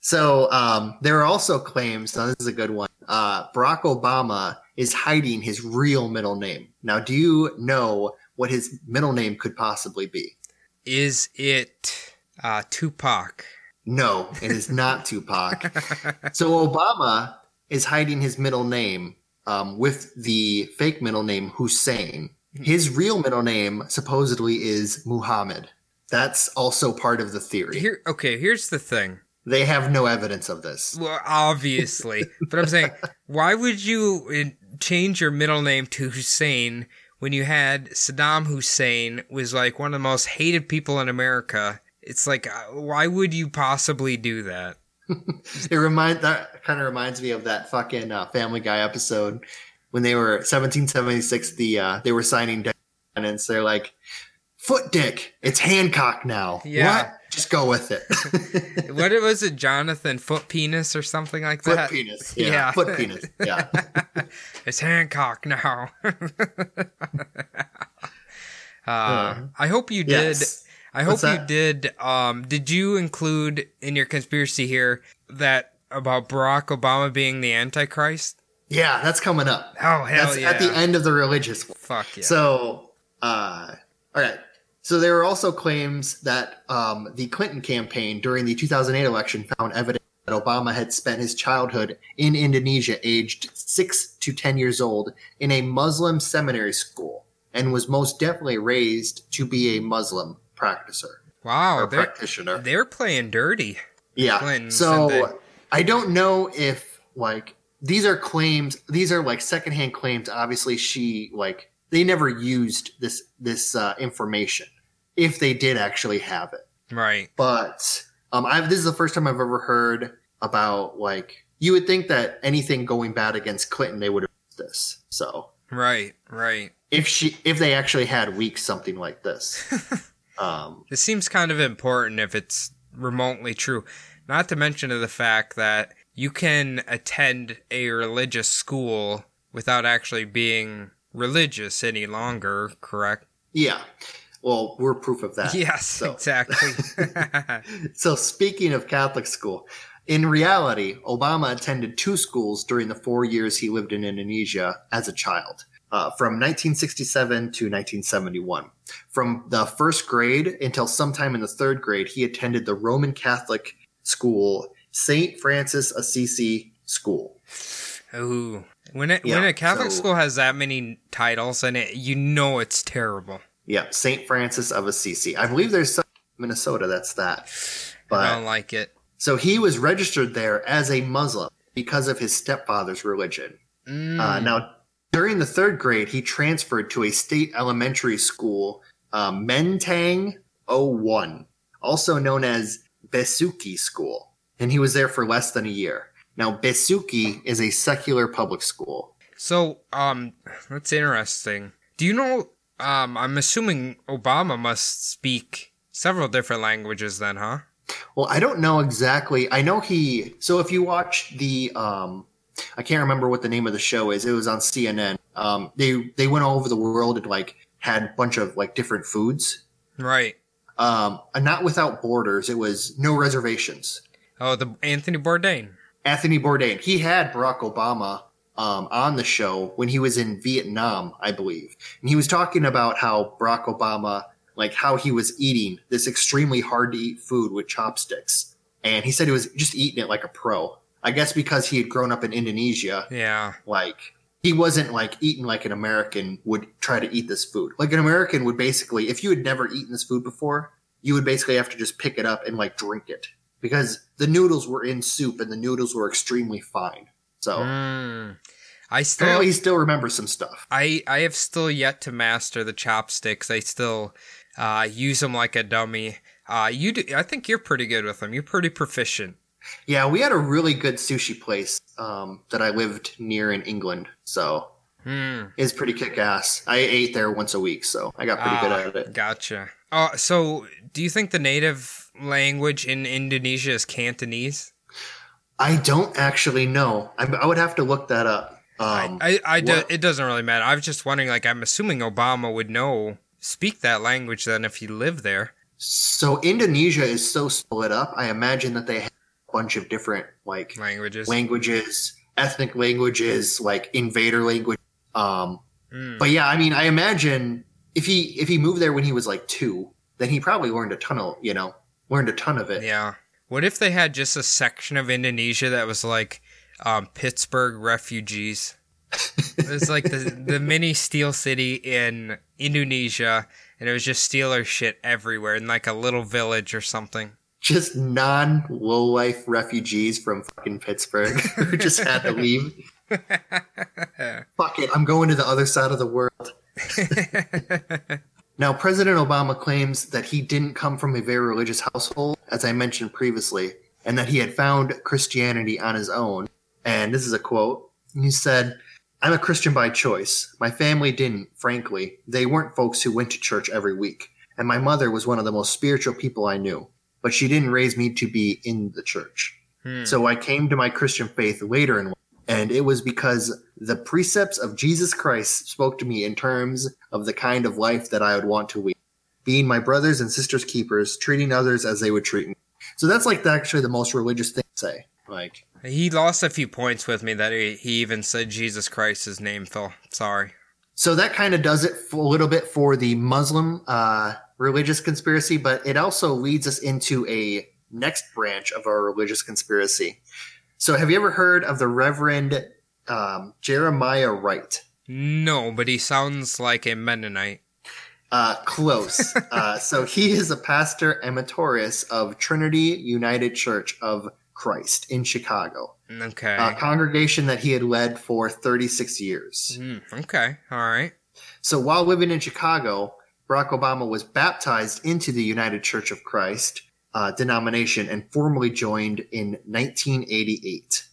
So um, there are also claims. Now this is a good one. Uh, Barack Obama is hiding his real middle name. Now, do you know what his middle name could possibly be? Is it uh, Tupac? No, it is not Tupac. so Obama is hiding his middle name um, with the fake middle name Hussein. His real middle name supposedly is Muhammad. That's also part of the theory. Here, okay. Here's the thing. They have no evidence of this. Well, obviously, but I'm saying, why would you uh, change your middle name to Hussein when you had Saddam Hussein was like one of the most hated people in America? It's like, uh, why would you possibly do that? It remind that kind of reminds me of that fucking uh, Family Guy episode when they were 1776. The uh, they were signing sentence. They're like, "Foot Dick, it's Hancock now." Yeah. What? Just go with it. What was it, Jonathan Foot Penis or something like Foot that? penis. Yeah. Yeah. Foot penis. Yeah. It's Hancock now. uh, Uh, I hope you did. yes. I hope you did. Um, did you include in your conspiracy here that about Barack Obama being the Antichrist? Yeah, that's coming up. Oh hell That's yeah! at the end of the religious one. Fuck yeah! So, uh, all right. So there were also claims that um, the Clinton campaign during the 2008 election found evidence that Obama had spent his childhood in Indonesia, aged six to 10 years old, in a Muslim seminary school, and was most definitely raised to be a Muslim practicer wow, they're practitioner. they're playing dirty. Yeah. So? I don't know if like these are claims. These are like secondhand claims. Obviously, she like they never used this this uh, information if they did actually have it. Right. But um, I've this is the first time I've ever heard about like you would think that anything going bad against Clinton they would have this. So Right. Right. if she if they actually had leaked something like this. um, This seems kind of important if it's remotely true. Not to mention of the fact that you can attend a religious school without actually being religious any longer, correct? yeah. Well, we're proof of that. Yes, So- exactly. So speaking of Catholic school, in reality, Obama attended two schools during the four years he lived in Indonesia as a child, uh, from 1967 to 1971. From the first grade until sometime in the third grade, he attended the Roman Catholic school, St. Francis Assisi School. Ooh. When it, Yeah, when a Catholic so- school has that many titles in it, you know it's terrible. Yeah, St. Francis of Assisi. I believe there's some Minnesota that's that. But, I don't like it. So he was registered there as a Muslim because of his stepfather's religion. Mm. Uh, now, during the third grade, he transferred to a state elementary school, um, Menteng 01, also known as Besuki School. and he was there for less than a year. Now, Besuki is a secular public school. So, um, that's interesting. Do you know? Um, I'm assuming Obama must speak several different languages, then, huh? Well, I don't know exactly. I know he. So if you watch the, um, I can't remember what the name of the show is. It was on CNN. Um, they they went all over the world and like had a bunch of like different foods. Right. Um, and not without borders. It was no reservations. Oh, the Anthony Bourdain. Anthony Bourdain. He had Barack Obama um, on the show when he was in Vietnam, I believe, and he was talking about how Barack Obama, like how he was eating this extremely hard to eat food with chopsticks, and he said he was just eating it like a pro. I guess because he had grown up in Indonesia, Yeah. like he wasn't like eating like an American would try to eat this food. Like an American would basically, if you had never eaten this food before, you would basically have to just pick it up and like drink it because the noodles were in soup and the noodles were extremely fine. So Mm. I still, apparently he still remembers some stuff. I, I have still yet to master the chopsticks. I still, uh, use them like a dummy. Uh, you do, I think you're pretty good with them. You're pretty proficient. Yeah, we had a really good sushi place um, that I lived near in England. So Hmm. it's pretty kick ass. I ate there once a week, so I got pretty Ah, good at it. Gotcha. Uh, so do you think the native language in Indonesia is Cantonese? I don't actually know. I, I would have to look that up. Um, I, I do, it doesn't really matter. I was just wondering, like, I'm assuming Obama would know, speak that language then if he lived there. So Indonesia is so split up. I imagine that they have bunch of different like Languages. languages, ethnic languages, like invader language. Um, Mm. but yeah, I mean, I imagine if he if he moved there when he was like two, then he probably learned a ton of you know learned a ton of it. Yeah. What if they had just a section of Indonesia that was like um, Pittsburgh refugees? It's like the the mini steel city in Indonesia, and it was just Steeler shit everywhere in like a little village or something. Just non low life refugees from fucking Pittsburgh who just had to leave. Fuck it, I'm going to the other side of the world. Now, President Obama claims that he didn't come from a very religious household, as I mentioned previously, and that he had found Christianity on his own. And this is a quote. He said, I'm a Christian by choice. My family didn't, frankly. They weren't folks who went to church every week. And my mother was one of the most spiritual people I knew. But she didn't raise me to be in the church. Hmm. So I came to my Christian faith later in life. And it was because the precepts of Jesus Christ spoke to me in terms of the kind of life that I would want to lead. Being my brothers and sisters' keepers, treating others as they would treat me. So that's like actually the most religious thing to say. Like, He lost a few points with me that he, he even said Jesus Christ's name, Phil. Sorry. So that kind of does it a little bit for the Muslim uh, religious conspiracy, but it also leads us into a next branch of our religious conspiracy. So have you ever heard of the Reverend um, Jeremiah Wright? No, but he sounds like a Mennonite. Uh, close. uh, so he is a pastor emeritus of Trinity United Church of Christ in Chicago, Okay. a congregation that he had led for 36 years. Hmm, okay. All right. So while living in Chicago, Barack Obama was baptized into the United Church of Christ uh, denomination and formally joined in 1988.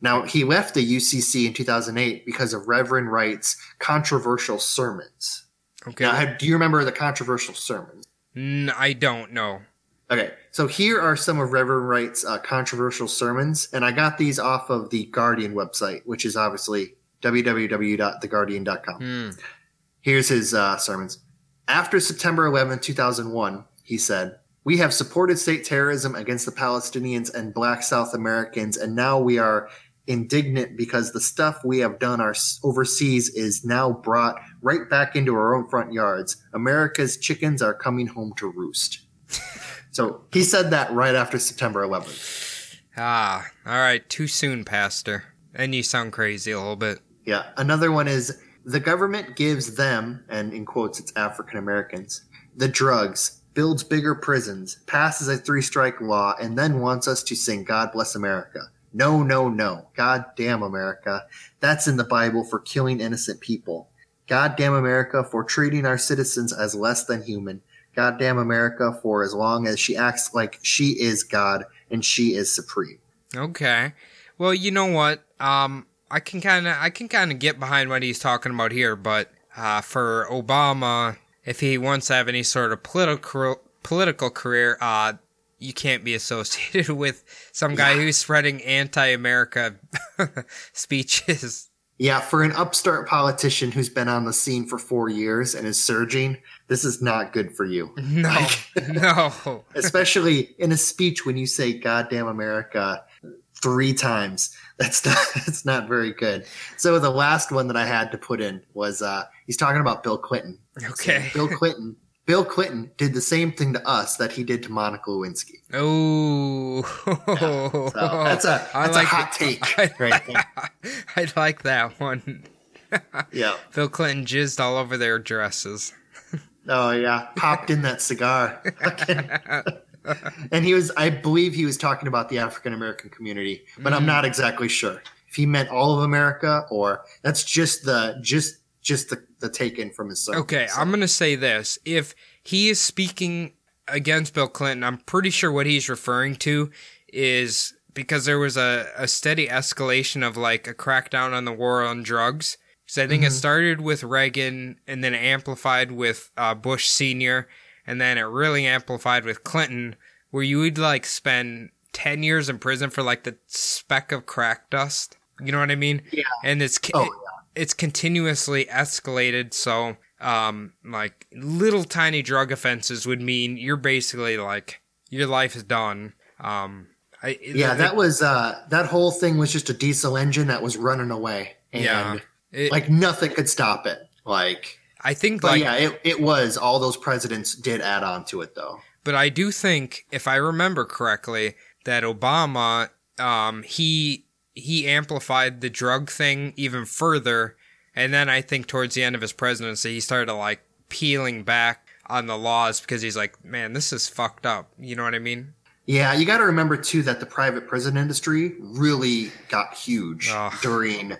Now, he left the UCC in 2008 because of Reverend Wright's controversial sermons. Okay. Now, do you remember the controversial sermons? I don't know. Okay, so here are some of Reverend Wright's uh, controversial sermons, and I got these off of the Guardian website, which is obviously www.theguardian.com. Hmm. Here's his uh, sermons. After September 11, 2001, he said, We have supported state terrorism against the Palestinians and black South Americans, and now we are indignant because the stuff we have done our, overseas is now brought right back into our own front yards. America's chickens are coming home to roost. so he said that right after September 11th. Ah, all right. Too soon, Pastor. And you sound crazy a little bit. Yeah. Another one is the government gives them, and in quotes, it's African Americans, the drugs, builds bigger prisons, passes a three strike law, and then wants us to sing God Bless America. No, no, no. God damn America. That's in the Bible for killing innocent people. God damn America for treating our citizens as less than human. Goddamn America for as long as she acts like she is God and she is supreme. Okay. Well, you know what? Um, I can kind of I can kind of get behind what he's talking about here, but uh, for Obama, if he wants to have any sort of political political career, uh, you can't be associated with some guy who's spreading anti-America speeches. Yeah, for an upstart politician who's been on the scene for four years and is surging, this is not good for you. No, no. Especially in a speech when you say "goddamn America" three times. That's not that's not very good. So the last one that I had to put in was uh, he's talking about Bill Clinton. Okay. Saying Bill Clinton. Bill Clinton did the same thing to us that he did to Monica Lewinsky. Oh, So that's a I that's like a hot take right there. I like that one. Yeah. Bill Clinton jizzed all over their dresses. Oh yeah, popped in that cigar. and he was, I believe, he was talking about the African American community, but I'm mm-hmm. not exactly sure if he meant all of America or that's just the just just the, the taken from his sermon. Okay, So- I'm going to say this. If he is speaking against Bill Clinton, I'm pretty sure what he's referring to is because there was a, a steady escalation of like a crackdown on the war on drugs. So I think it started with Reagan and then amplified with uh, Bush Sr. and then it really amplified with Clinton, where you would like spend 10 years in prison for like the speck of crack dust. You know what I mean? Yeah. And it's Oh, yeah. it's continuously escalated. So, um, like little tiny drug offenses would mean you're basically like your life is done. Um, I, Yeah, that was uh that whole thing was just a diesel engine that was running away. And Yeah. It- like nothing could stop it. Like I think but like, yeah, it, it was all those presidents did add on to it though. but I do think if I remember correctly that Obama, um, he he amplified the drug thing even further, and then I think towards the end of his presidency he started to, like peeling back on the laws because he's like, man, this is fucked up. You know what I mean? Yeah, you got to remember too that the private prison industry really got huge Ugh. during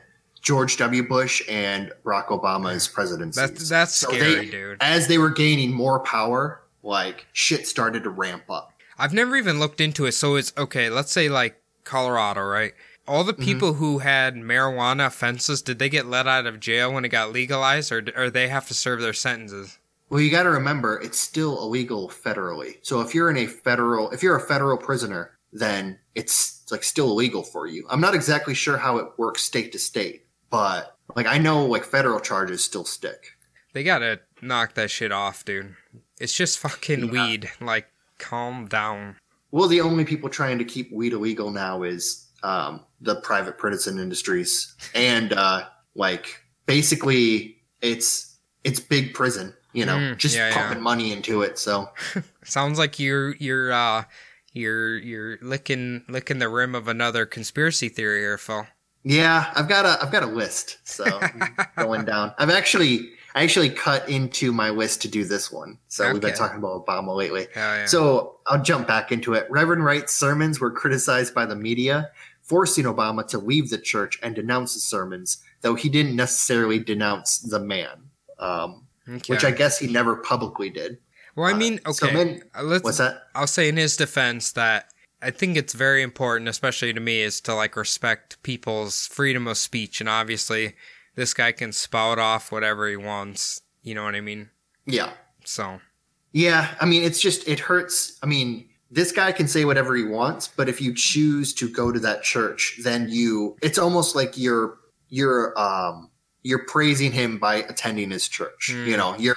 George W. Bush and Barack Obama's presidency. That's that's scary, dude. As they were gaining more power, like shit started to ramp up. I've never even looked into it. So it's okay. Let's say like Colorado, right? All the mm-hmm. people who had marijuana offenses, did they get let out of jail when it got legalized, or or they have to serve their sentences? Well, you got to remember it's still illegal federally. So if you're in a federal, if you're a federal prisoner, then it's like still illegal for you. I'm not exactly sure how it works state to state, but like I know like federal charges still stick. They gotta knock that shit off, dude. It's just fucking weed. Like, calm down. Well, the only people trying to keep weed illegal now is um, the private prison industries, and uh, like basically it's it's big prison, you know, Mm, just yeah, yeah. pumping money into it. So Sounds like you're you're uh you're you're licking licking the rim of another conspiracy theory here, Phil. Yeah, I've got a I've got a list. So going down. I've actually I actually cut into my list to do this one. So we've been talking about Obama lately. Yeah. So I'll jump back into it. Reverend Wright's sermons were criticized by the media, forcing Obama to leave the church and denounce the sermons, though he didn't necessarily denounce the man, um, Okay. which I guess he never publicly did. well, I mean, uh, so okay. uh, let's What's that? I'll say in his defense that I think it's very important, especially to me, is to like respect people's freedom of speech. And obviously, this guy can spout off whatever he wants. You know what I mean? Yeah. So, Yeah. I mean, it's just, it hurts. I mean, this guy can say whatever he wants, but if you choose to go to that church, then you, it's almost like you're, you're, um, you're praising him by attending his church. Hmm. You know, you're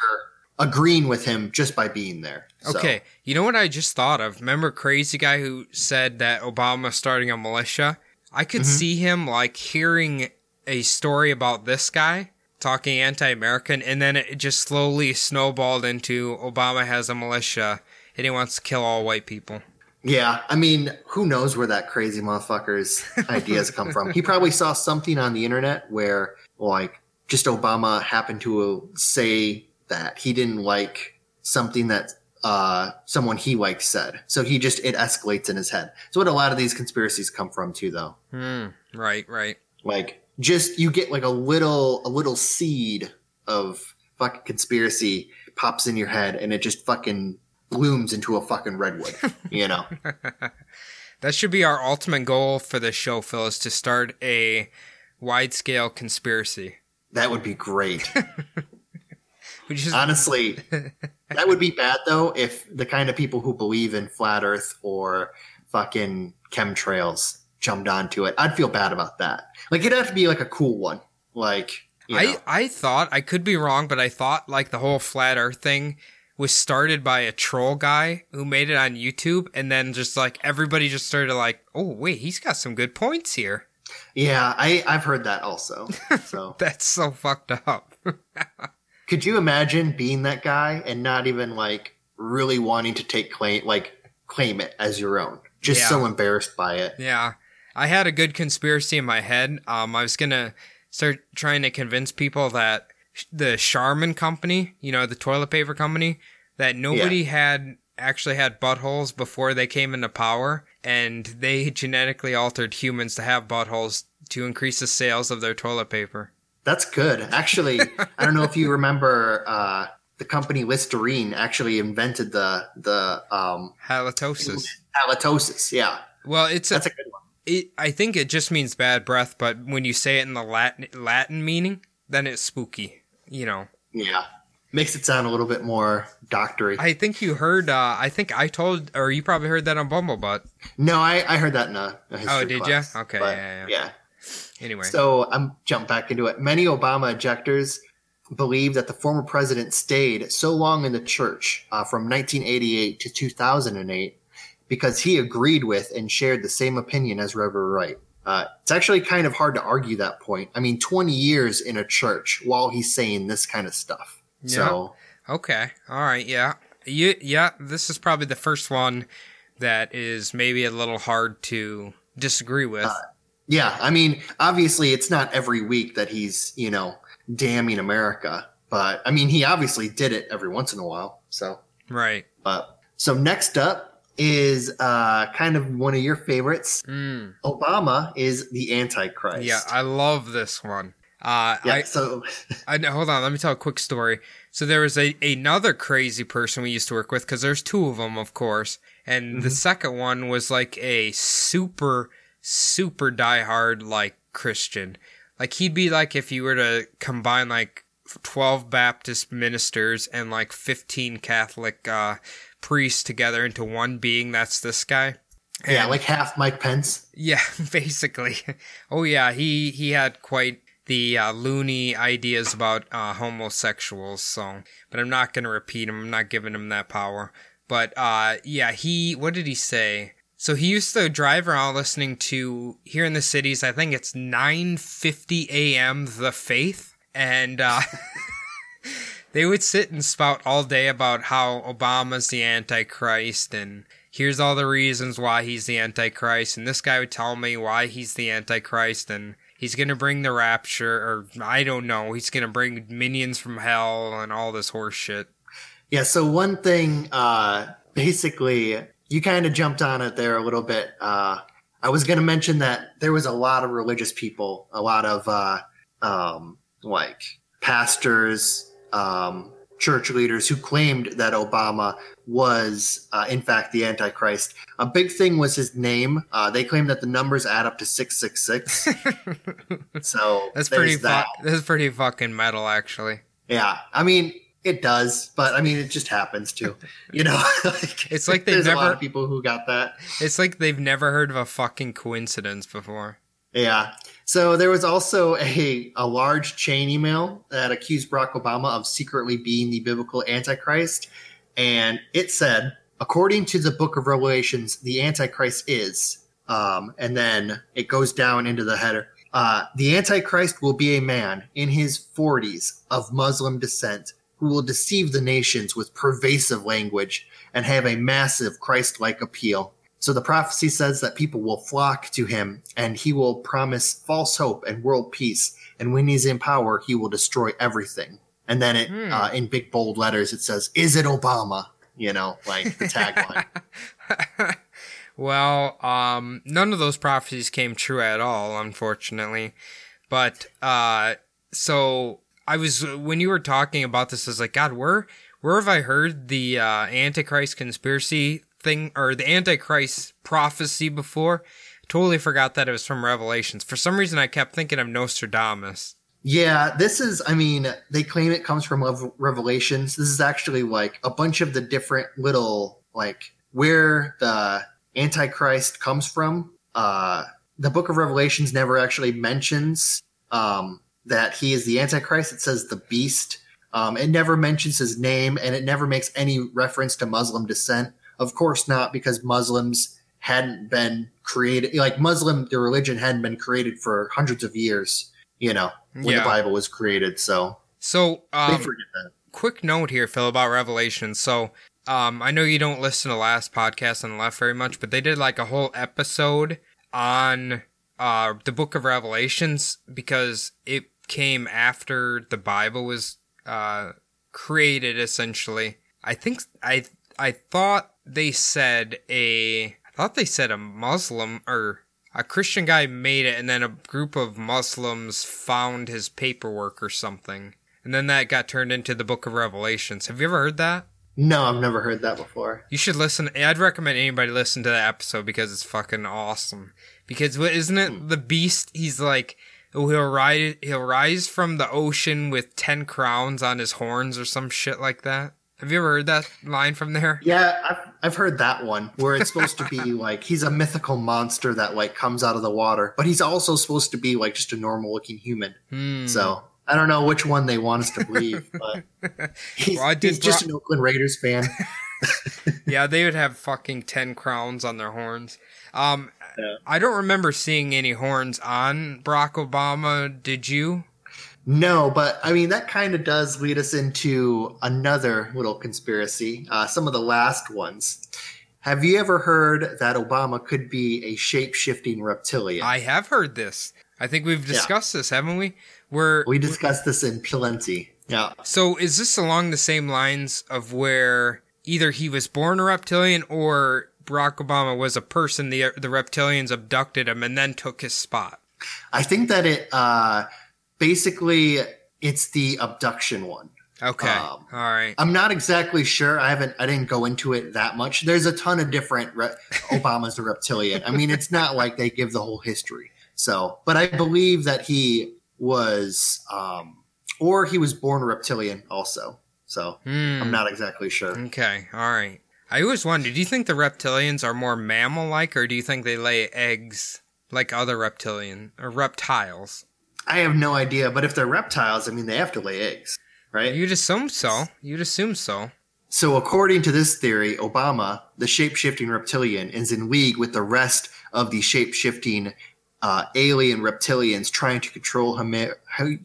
agreeing with him just by being there. So- okay. You know what I just thought of? Remember crazy guy who said that Obama's starting a militia? I could Mm-hmm. see him like hearing a story about this guy talking anti-American, and then it just slowly snowballed into Obama has a militia and he wants to kill all white people. Yeah, I mean, who knows where that crazy motherfucker's ideas come from? He probably saw something on the internet where, like, just Obama happened to say that he didn't like something that uh, someone he liked said. So he just, it escalates in his head. So what a lot of these conspiracies come from, too, though. Hmm. Right. Right. Like, just, you get like a little, a little seed of fucking conspiracy pops in your head and it just fucking blooms into a fucking redwood. You know. That should be our ultimate goal for the show, Phil, is to start a wide scale conspiracy. That would be great. Just Honestly, that would be bad though if the kind of people who believe in flat Earth or fucking chemtrails jumped onto it. I'd feel bad about that. Like it'd have to be like a cool one. Like you know. I, I thought I could be wrong, but I thought like the whole flat Earth thing was started by a troll guy who made it on YouTube, and then just like everybody just started like, oh wait, he's got some good points here. yeah, I I've heard that also. So That's so fucked up. could you imagine being that guy and not even like really wanting to take claim like claim it as your own? Just Yeah. so embarrassed by it. yeah, I had a good conspiracy in my head. Um, I was gonna start trying to convince people that the Charmin company, you know, the toilet paper company, that nobody had actually had buttholes before they came into power, and they genetically altered humans to have buttholes to increase the sales of their toilet paper. That's good. Actually, I don't know if you remember uh, the company Listerine actually invented the the um, Halitosis. halitosis. Yeah, Well, it's a, that's a good one. it, I think it just means bad breath, but when you say it in the Latin Latin meaning, then it's spooky. You know. Yeah, makes it sound a little bit more doctory. I think you heard. Uh, I think I told, or you probably heard that on Bumblebutt. no, I, I heard that in a, a history Oh, did class, Okay, yeah, yeah. yeah. Anyway, So I'm jump back into it. Many Obama ejectors believe that the former president stayed so long in the church uh, from 1988 to 2008 because he agreed with and shared the same opinion as Reverend Wright. Uh, it's actually kind of hard to argue that point. I mean, 20 years in a church while he's saying this kind of stuff. So okay, all right, yeah, you, yeah. This is probably the first one that is maybe a little hard to disagree with. Uh, yeah, I mean, obviously, it's not every week that he's you know damning America, but I mean, he obviously did it every once in a while. So. right. But so next up is uh, kind of one of your favorites. Mm, Obama is the Antichrist. yeah, I love this one. Uh, yeah. I, so I hold on. Let me tell a quick story. So there was a another crazy person we used to work with because there's two of them, of course, and the second one was like a super super diehard like Christian. Like he'd be like if you were to combine like twelve Baptist ministers and like fifteen Catholic uh, priests together into one being. That's this guy. yeah, like half Mike Pence. yeah, basically. Oh yeah, he he had quite the uh, loony ideas about uh, homosexuals. So, but I'm not gonna repeat him. I'm not giving him that power. But uh, yeah, he. What did he say? So he used to drive around listening to here in the cities. I think it's 9:50 a.m. The Faith, and uh, they would sit and spout all day about how Obama's the Antichrist and here's all the reasons why he's the Antichrist. And this guy would tell me why he's the Antichrist and he's to bring the rapture, or I don't know, he's to bring minions from hell and all this horse shit. Yeah. So one thing, uh, basically, you kind of jumped on it there a little bit. Uh, I was going to mention that there was a lot of religious people, a lot of uh, um, like pastors, um, church leaders who claimed that Obama was, uh, in fact, the Antichrist. A big thing was his name. Uh, they claimed that the numbers add up to six six six. So That's pretty, fu- that. that's pretty fucking metal, actually. Yeah, I mean it does, but I mean it just happens to, you know. like, It's like they've there's a lot never- people who got that. It's like they've never heard of a fucking coincidence before. Yeah. So there was also a a large chain email that accused Barack Obama of secretly being the biblical Antichrist, and it said, according to the Book of Revelations, the Antichrist is, um, and then it goes down into the header. Uh, the Antichrist will be a man in his 40s of Muslim descent who will deceive the nations with pervasive language and have a massive Christ like appeal. So the prophecy says that people will flock to him and he will promise false hope and world peace. And when he's in power, he will destroy everything. And then it, Hmm. uh, in big bold letters, it says, Is it Obama? You know, like the tagline. well, um, none of those prophecies came true at all, unfortunately. But uh, so I was when you were talking about this, I was like, God, where where have I heard the uh, Antichrist conspiracy thing or the Antichrist prophecy before? Totally forgot that it was from Revelations. For some reason, I kept thinking of Nostradamus. Yeah, this is, I mean, they claim it comes from Revelations. This is actually like a bunch of the different little, like, where the Antichrist comes from. Uh, the book of Revelations never actually mentions um, that he is the Antichrist. It says the beast. Um, it never mentions his name and it never makes any reference to Muslim descent. Of course not, because Muslims hadn't been created, like Muslim, the religion hadn't been created for hundreds of years, you know, when Yeah. the Bible was created. So So, um, quick note here, Phil, about Revelation. So, um, I know you don't listen to last podcast on the left very much, but they did like a whole episode on uh, the book of Revelations because it came after the Bible was uh, created. Essentially, I think I I thought they said a I thought they said a Muslim or a Christian guy made it, and then a group of Muslims found his paperwork or something. And then that got turned into the book of Revelations. Have you ever heard that? No, I've never heard that before. You should listen. I'd recommend anybody listen to that episode because it's fucking awesome. Because what isn't it the beast? He's like, he'll rise, he'll rise from the ocean with ten crowns on his horns or some shit like that. Have you ever heard that line from there? Yeah, I've, I've heard that one where it's supposed to be like he's a mythical monster that like comes out of the water, but he's also supposed to be like just a normal looking human. Hmm. So I don't know which one they want us to believe, but he's, Well, did just an Oakland Raiders fan. Yeah, they would have fucking ten crowns on their horns. Um, Yeah. I don't remember seeing any horns on Barack Obama. Did you? No, but I mean that kind of does lead us into another little conspiracy. Uh, some of the last ones. Have you ever heard that Obama could be a shape shifting reptilian? I have heard this. I think we've discussed this, haven't we? Where we discussed this in plenty. Yeah. so is this along the same lines of where either he was born a reptilian or Barack Obama was a person the the reptilians abducted him and then took his spot? I think that it uh basically it's the abduction one. Okay, Um, all right. I'm not exactly sure. I haven't I didn't go into it that much. There's a ton of different re- Obama's a reptilian. I mean, it's not like they give the whole history. So, but I believe that he was um or he was born a reptilian also. So, Hmm. I'm not exactly sure. Okay, all right. I always wondered, do you think the reptilians are more mammal-like, or do you think they lay eggs like other reptilian or reptiles? I have no idea, but if they're reptiles, I mean they have to lay eggs, right? You'd assume so. You'd assume so. So, according to this theory, Obama, the shape shifting reptilian, is in league with the rest of the shape shifting uh, alien reptilians trying to control huma-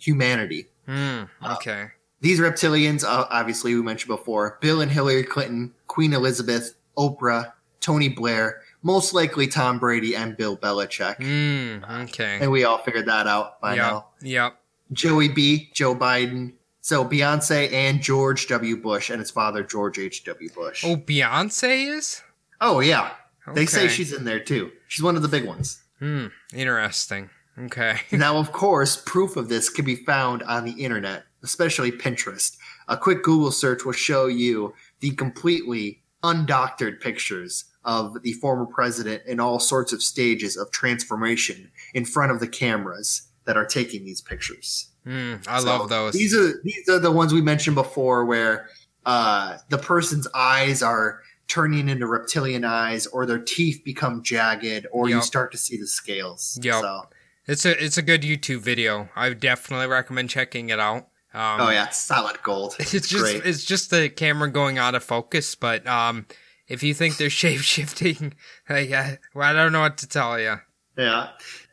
humanity. Hmm. Okay. These reptilians, uh, obviously, we mentioned before Bill and Hillary Clinton, Queen Elizabeth, Oprah, Tony Blair, most likely Tom Brady and Bill Belichick. Hmm. Okay. And we all figured that out by Yep. now. Yep. Joey B, Joe Biden. So Beyonce and George W. Bush and his father, George H.W. Bush. Oh, Beyonce is. Oh yeah, they say she's in there too. She's one of the big ones. Hmm. Interesting. Okay. now, of course, proof of this can be found on the internet, especially Pinterest. A quick Google search will show you the completely undoctored pictures of the former president in all sorts of stages of transformation in front of the cameras that are taking these pictures. Hmm. I So love those. These are these are the ones we mentioned before, where uh, the person's eyes are turning into reptilian eyes, or their teeth become jagged, or you start to see the scales. Yep. So, It's a it's a good YouTube video. I definitely recommend checking it out. Um, oh yeah, it's solid gold. It's It's just great. it's just the camera going out of focus, but um, if you think they're shape shifting, like, I, well, I don't know what to tell you. Yeah.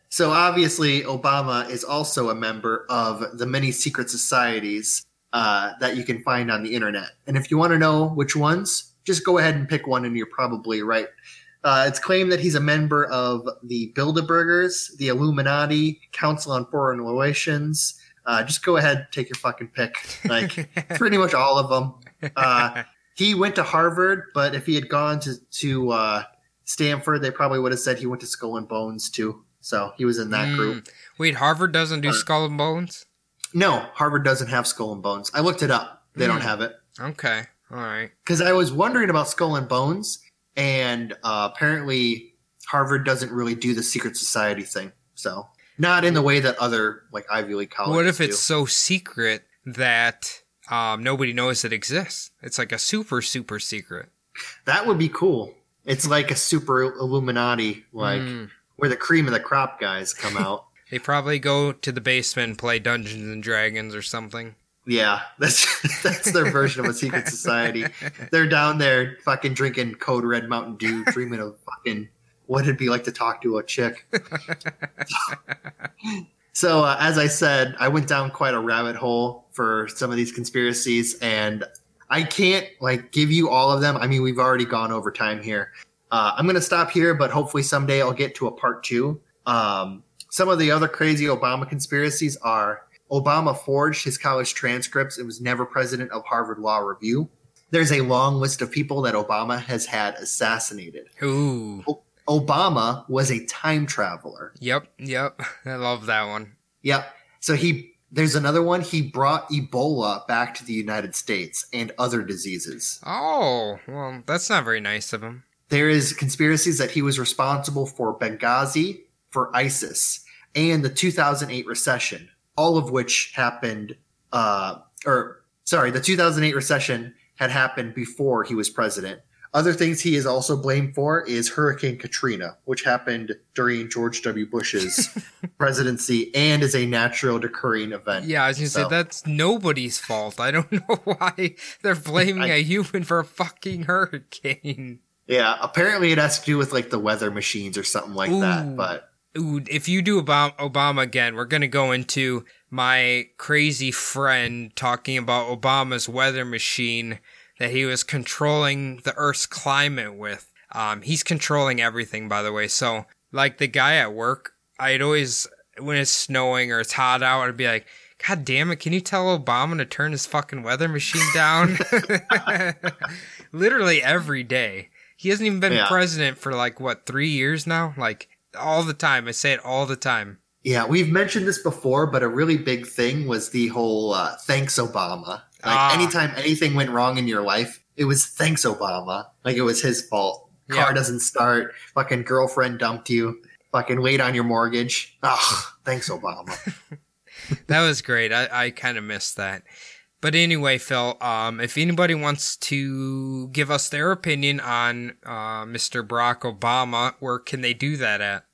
So obviously, Obama is also a member of the many secret societies uh, that you can find on the internet. And if you want to know which ones, just go ahead and pick one, and you're probably right. Uh, it's claimed that he's a member of the Bilderbergers, the Illuminati, Council on Foreign Relations. Uh, just go ahead, take your fucking pick. Like pretty much all of them. Uh, he went to Harvard, but if he had gone to to uh, Stanford, they probably would have said he went to Skull and Bones too. So he was in that Mm. group. Wait, Harvard doesn't do Uh, skull and bones? No, Harvard doesn't have Skull and Bones. I looked it up. They don't Hmm. have it. Okay. All right. because I was wondering about Skull and Bones, and uh, apparently Harvard doesn't really do the secret society thing. So not in the way that other like Ivy League colleges. What if it's so secret that um, nobody knows it exists? It's like a super, super secret. that would be cool. It's like a super Illuminati, like Mm. where the cream of the crop guys come out. They probably go to the basement and play Dungeons and Dragons or something. Yeah, that's that's their version of a secret society. They're down there fucking drinking Code Red Mountain Dew, dreaming of fucking what it'd be like to talk to a chick. so, uh, as I said, I went down quite a rabbit hole for some of these conspiracies, and I can't like give you all of them. I mean, we've already gone over time here. Uh, I'm gonna stop here, but hopefully someday I'll get to a part two. Um, some of the other crazy Obama conspiracies are Obama forged his college transcripts and was never president of Harvard Law Review. There's a long list of people that Obama has had assassinated. Ooh. Obama was a time traveler. Yep. Yep. I love that one. Yep. So he there's another one. He brought Ebola back to the United States and other diseases. Oh, well, that's not very nice of him. There is conspiracies that he was responsible for Benghazi, for ISIS, and the 2008 recession, all of which happened, uh, or sorry, the 2008 recession had happened before he was president. Other things he is also blamed for is Hurricane Katrina, which happened during George W. Bush's presidency and is a natural occurring event. Yeah, I was gonna So- say that's nobody's fault. I don't know why they're blaming I- a human for a fucking hurricane. Yeah, apparently it has to do with like the weather machines or something like Ooh. that. But Ooh, if you do Obama, Obama again, we're gonna go into my crazy friend talking about Obama's weather machine that he was controlling the Earth's climate with. Um, he's controlling everything, by the way. So, like the guy at work, I'd always when it's snowing or it's hot out, I'd be like, God damn it, can you tell Obama to turn his fucking weather machine down? Literally every day. He hasn't even been Yeah. president for like what, three years now? Like all the time. I say it all the time. Yeah, we've mentioned this before, but a really big thing was the whole uh, thanks Obama. Like Ah. anytime anything went wrong in your life, it was thanks Obama. Like it was his fault. Car Yeah. doesn't start. Fucking girlfriend dumped you. Fucking late on your mortgage. Ah, thanks Obama. That was great. I, I kind of missed that. But anyway, Phil, um, if anybody wants to give us their opinion on uh, Mr. Barack Obama, where can they do that at?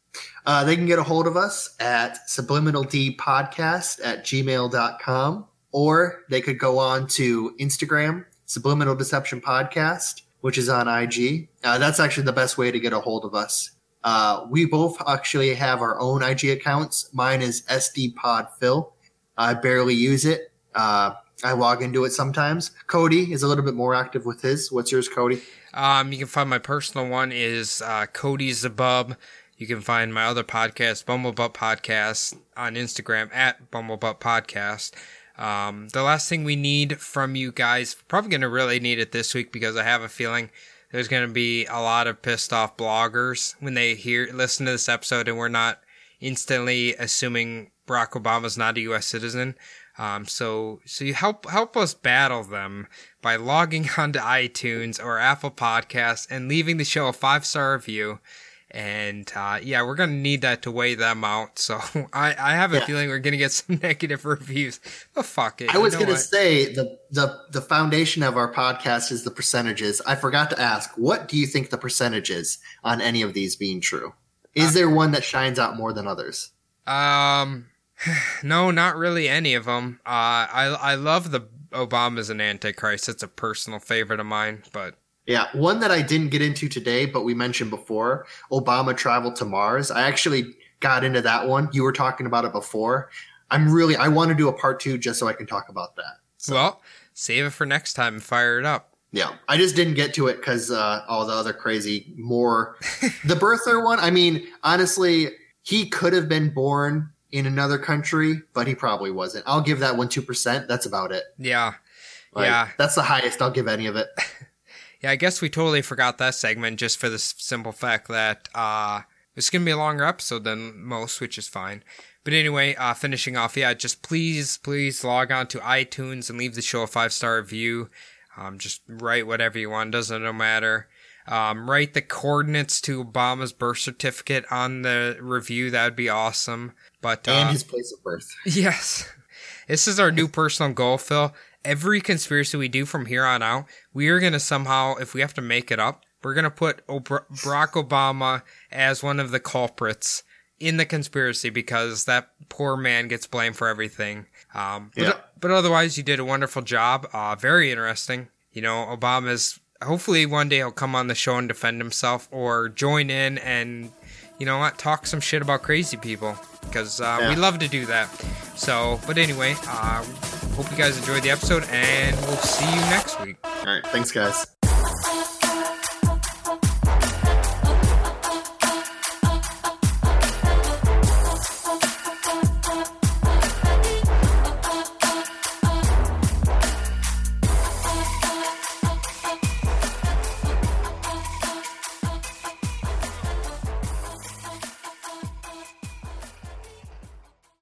Uh, they can get a hold of us at subliminaldpodcast at gmail.com or they could go on to Instagram, Subliminal Deception Podcast, which is on IG. Uh, that's actually the best way to get a hold of us. Uh, we both actually have our own IG accounts. Mine is SD Pod SDPodPhil. I barely use it. Uh, I log into it sometimes. Cody is a little bit more active with his. What's yours, Cody? Um, you can find my personal one is uh, Cody Zabub. You can find my other podcast, Bumblebutt Podcast, on Instagram at Bumblebutt Podcast. Um, the last thing we need from you guys, probably going to really need it this week because I have a feeling there's going to be a lot of pissed off bloggers when they hear listen to this episode and we're not instantly assuming Barack Obama's not a U.S. citizen. Um, so so you help help us battle them by logging onto iTunes or Apple Podcasts and leaving the show a five star review. And uh, yeah, we're gonna need that to weigh them out. So I, I have a Yeah. feeling we're gonna get some negative reviews. But fuck it. I was You know going to what? say the, the the foundation of our podcast is the percentages. I forgot to ask, what do you think the percentage is on any of these being true? Is there one that shines out more than others? Um, no, not really any of them. Uh, I I love the Obama's an Antichrist. It's a personal favorite of mine. But Yeah, one that I didn't get into today, but we mentioned before, Obama traveled to Mars. I actually got into that one. You were talking about it before. I'm really I want to do a part 2 just so I can talk about that. well, save it for next time and fire it up. Yeah, I just didn't get to it because uh, all the other crazy, more the birther one. I mean, honestly, he could have been born in another country, but he probably wasn't. I'll give that one two percent. That's about it. Yeah. Like, Yeah. that's the highest I'll give any of it. Yeah, I guess we totally forgot that segment just for the simple fact that uh, it's going to be a longer episode than most, which is fine. But anyway, uh, finishing off, yeah, just please, please log on to iTunes and leave the show a five star review. Um, just write whatever you want. Doesn't matter. Um, write the coordinates to Obama's birth certificate on the review. That would be awesome. But uh, and his place of birth. Yes. This is our new personal goal, Phil. Every conspiracy we do from here on out, we are going to somehow, if we have to make it up, we're going to put Barack Obama as one of the culprits in the conspiracy because that poor man gets blamed for everything. Um, but, Yeah. but otherwise, you did a wonderful job. Uh, very interesting. You know, Obama's hopefully one day he'll come on the show and defend himself or join in and, you know what, talk some shit about crazy people because uh, we love to do that. So, but anyway, uh, hope you guys enjoyed the episode and we'll see you next week. All right. Thanks, guys.